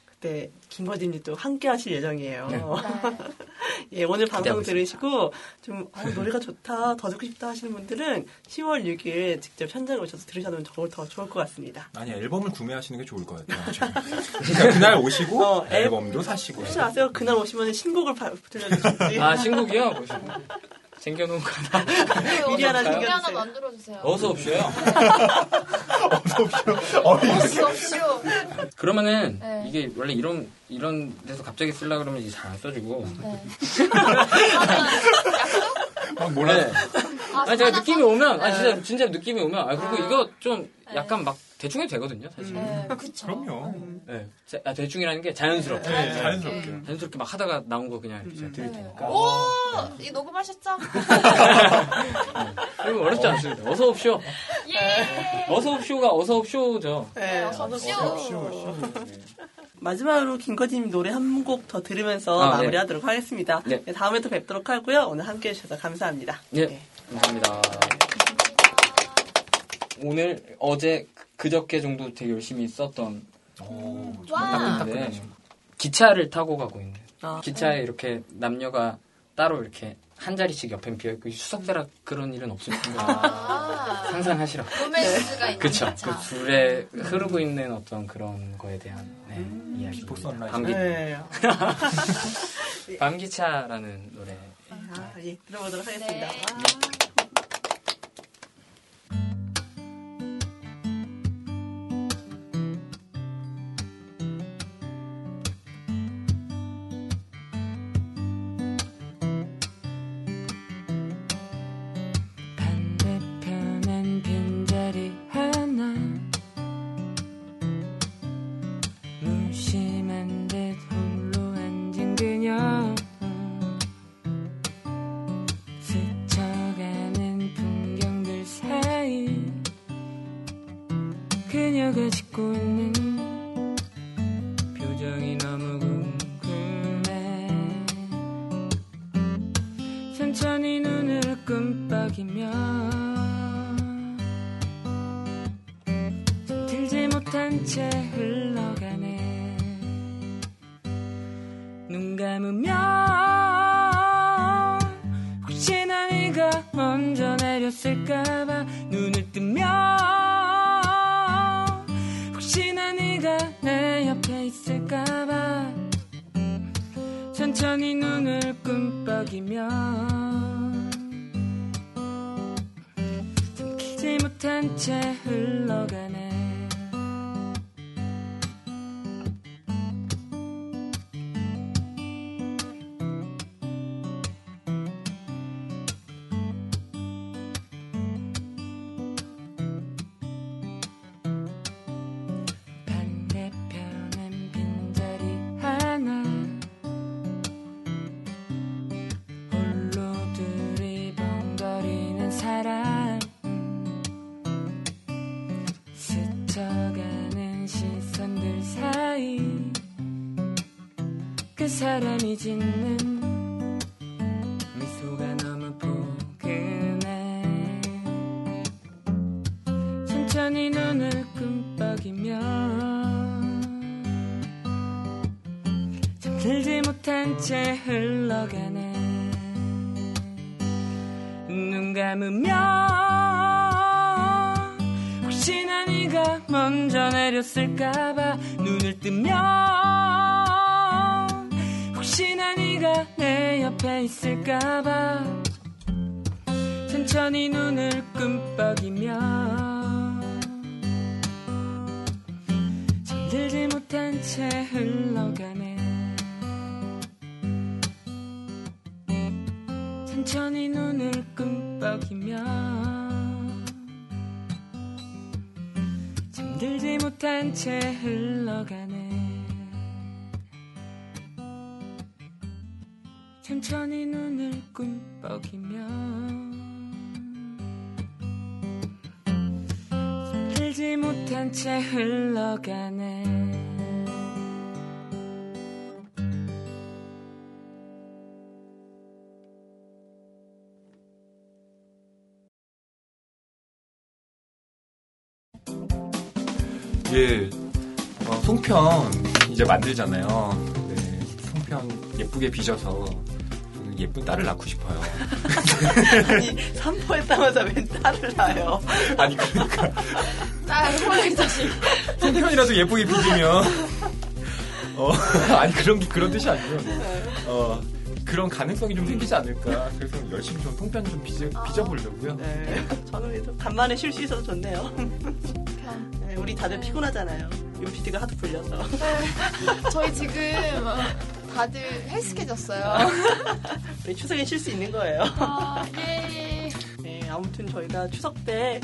김건희님 또 함께 하실 예정이에요. 네. 예, 오늘 방송 들으시고 좀 어, 노래가 좋다, 더 듣고 싶다 하시는 분들은 10월 6일 직접 현장에 오셔서 들으셔도 더, 더 좋을 것 같습니다. 아니 앨범을 구매하시는 게 좋을 것 같아요. 그러니까 그날 오시고 어, 앨- 앨범도 사시고 혹시 아세요? 그날 오시면 신곡을 바- 들려주실지. 아 신곡이요? 챙겨놓은 거 하나 미리 하나 노래 하나 챙겨주세요. 만들어주세요. 어서 옵쇼요. 어서 옵쇼. 그러면은 네. 이게 원래 이런 이런 데서 갑자기 쓰려 그러면 이제 잘안 써지고. 네. 막 몰라. 네. 아, 아니 제가 느낌이 써? 오면 아 진짜 진짜 느낌이 오면 아 그리고 아. 이거 좀 약간 막 대충 해도 되거든요 사실. 네, 그쵸. 그럼요. 네. 자- 아, 대충이라는 게 자연스럽게. 네, 자연스럽게. 자연스럽게 막 하다가 나온 거 그냥 이렇게 제가 드릴 네. 테니까. 오, 이 녹음하셨죠? 그리고 어렵지 않습니다. 어서 옵쇼. 예. 어서 옵쇼가 어서 옵쇼죠. 네, 어서 옵쇼. 마지막으로 김건희님 노래 한 곡 더 들으면서 아, 네. 마무리하도록 하겠습니다. 네. 네, 다음에 또 뵙도록 하고요. 오늘 함께 해 주셔서 감사합니다. 예. 네. 감사합니다. 오늘 어제 그저께 정도 되게 열심히 썼던 와. 네. 기차를 타고 가고 있는 아. 기차에 이렇게 남녀가 따로 이렇게 한 자리씩 옆에 비어있고 수석대락 그런 일은 없을 텐데 아, 상상하시라고 로맨스가 있는 그쵸 그. 둘에 흐르고 있는 어떤 그런 거에 대한 네, 이야기 비포 선라이즈. 밤기, 네. 밤기차라는 노래 아, 예, 들어보도록 하겠습니다. 네. 감으면 혹시나 네가 먼저 내렸을까봐 눈을 뜨면 혹시나 네가 내 옆에 있을까봐 천천히 눈을 끔뻑이면 잠들지 못한 채 흘러가네 천천히 눈을 끔 뻑이면 잠들지 못한 채 흘러가네. 천천히 눈을 끔뻑이면 들지 못한 채 흘러가네 예, 어, 송편 이제 만들잖아요. 네, 송편 예쁘게 빚어서 예쁜 딸을 낳고 싶어요. 아니 산포했다면서 웬 딸을 낳아요? 아니 그러니까 딸, 호랑이 자식. 송편이라도 예쁘게 빚으면 어, 아니 그런 게 그런 뜻이 아니고요. 어, 그런 가능성이 좀 생기지 않을까. 그래서 열심히 좀 송편 좀 빚어, 빚어보려고요. 네. 저는 간만에 쉴 수 있어서 좋네요. 편. 네, 우리 다들 피곤하잖아요. UPD가 하도 불려서. 저희 지금 어, 다들 헬스케졌어요. 우리 추석에 쉴수 있는 거예요. 아, 예. 네, 아무튼 저희가 추석 때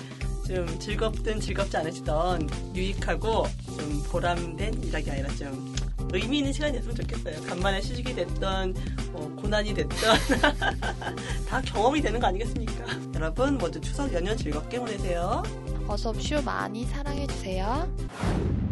좀 즐겁든 즐겁지 않으시던 유익하고 좀 보람된 일하기 아니라 좀 의미 있는 시간이었으면 좋겠어요. 간만에 시식이 됐던 뭐 고난이 됐던 다 경험이 되는 거 아니겠습니까? 여러분 모두 추석 연휴 즐겁게 보내세요. 어서 옵쇼 많이 사랑해주세요.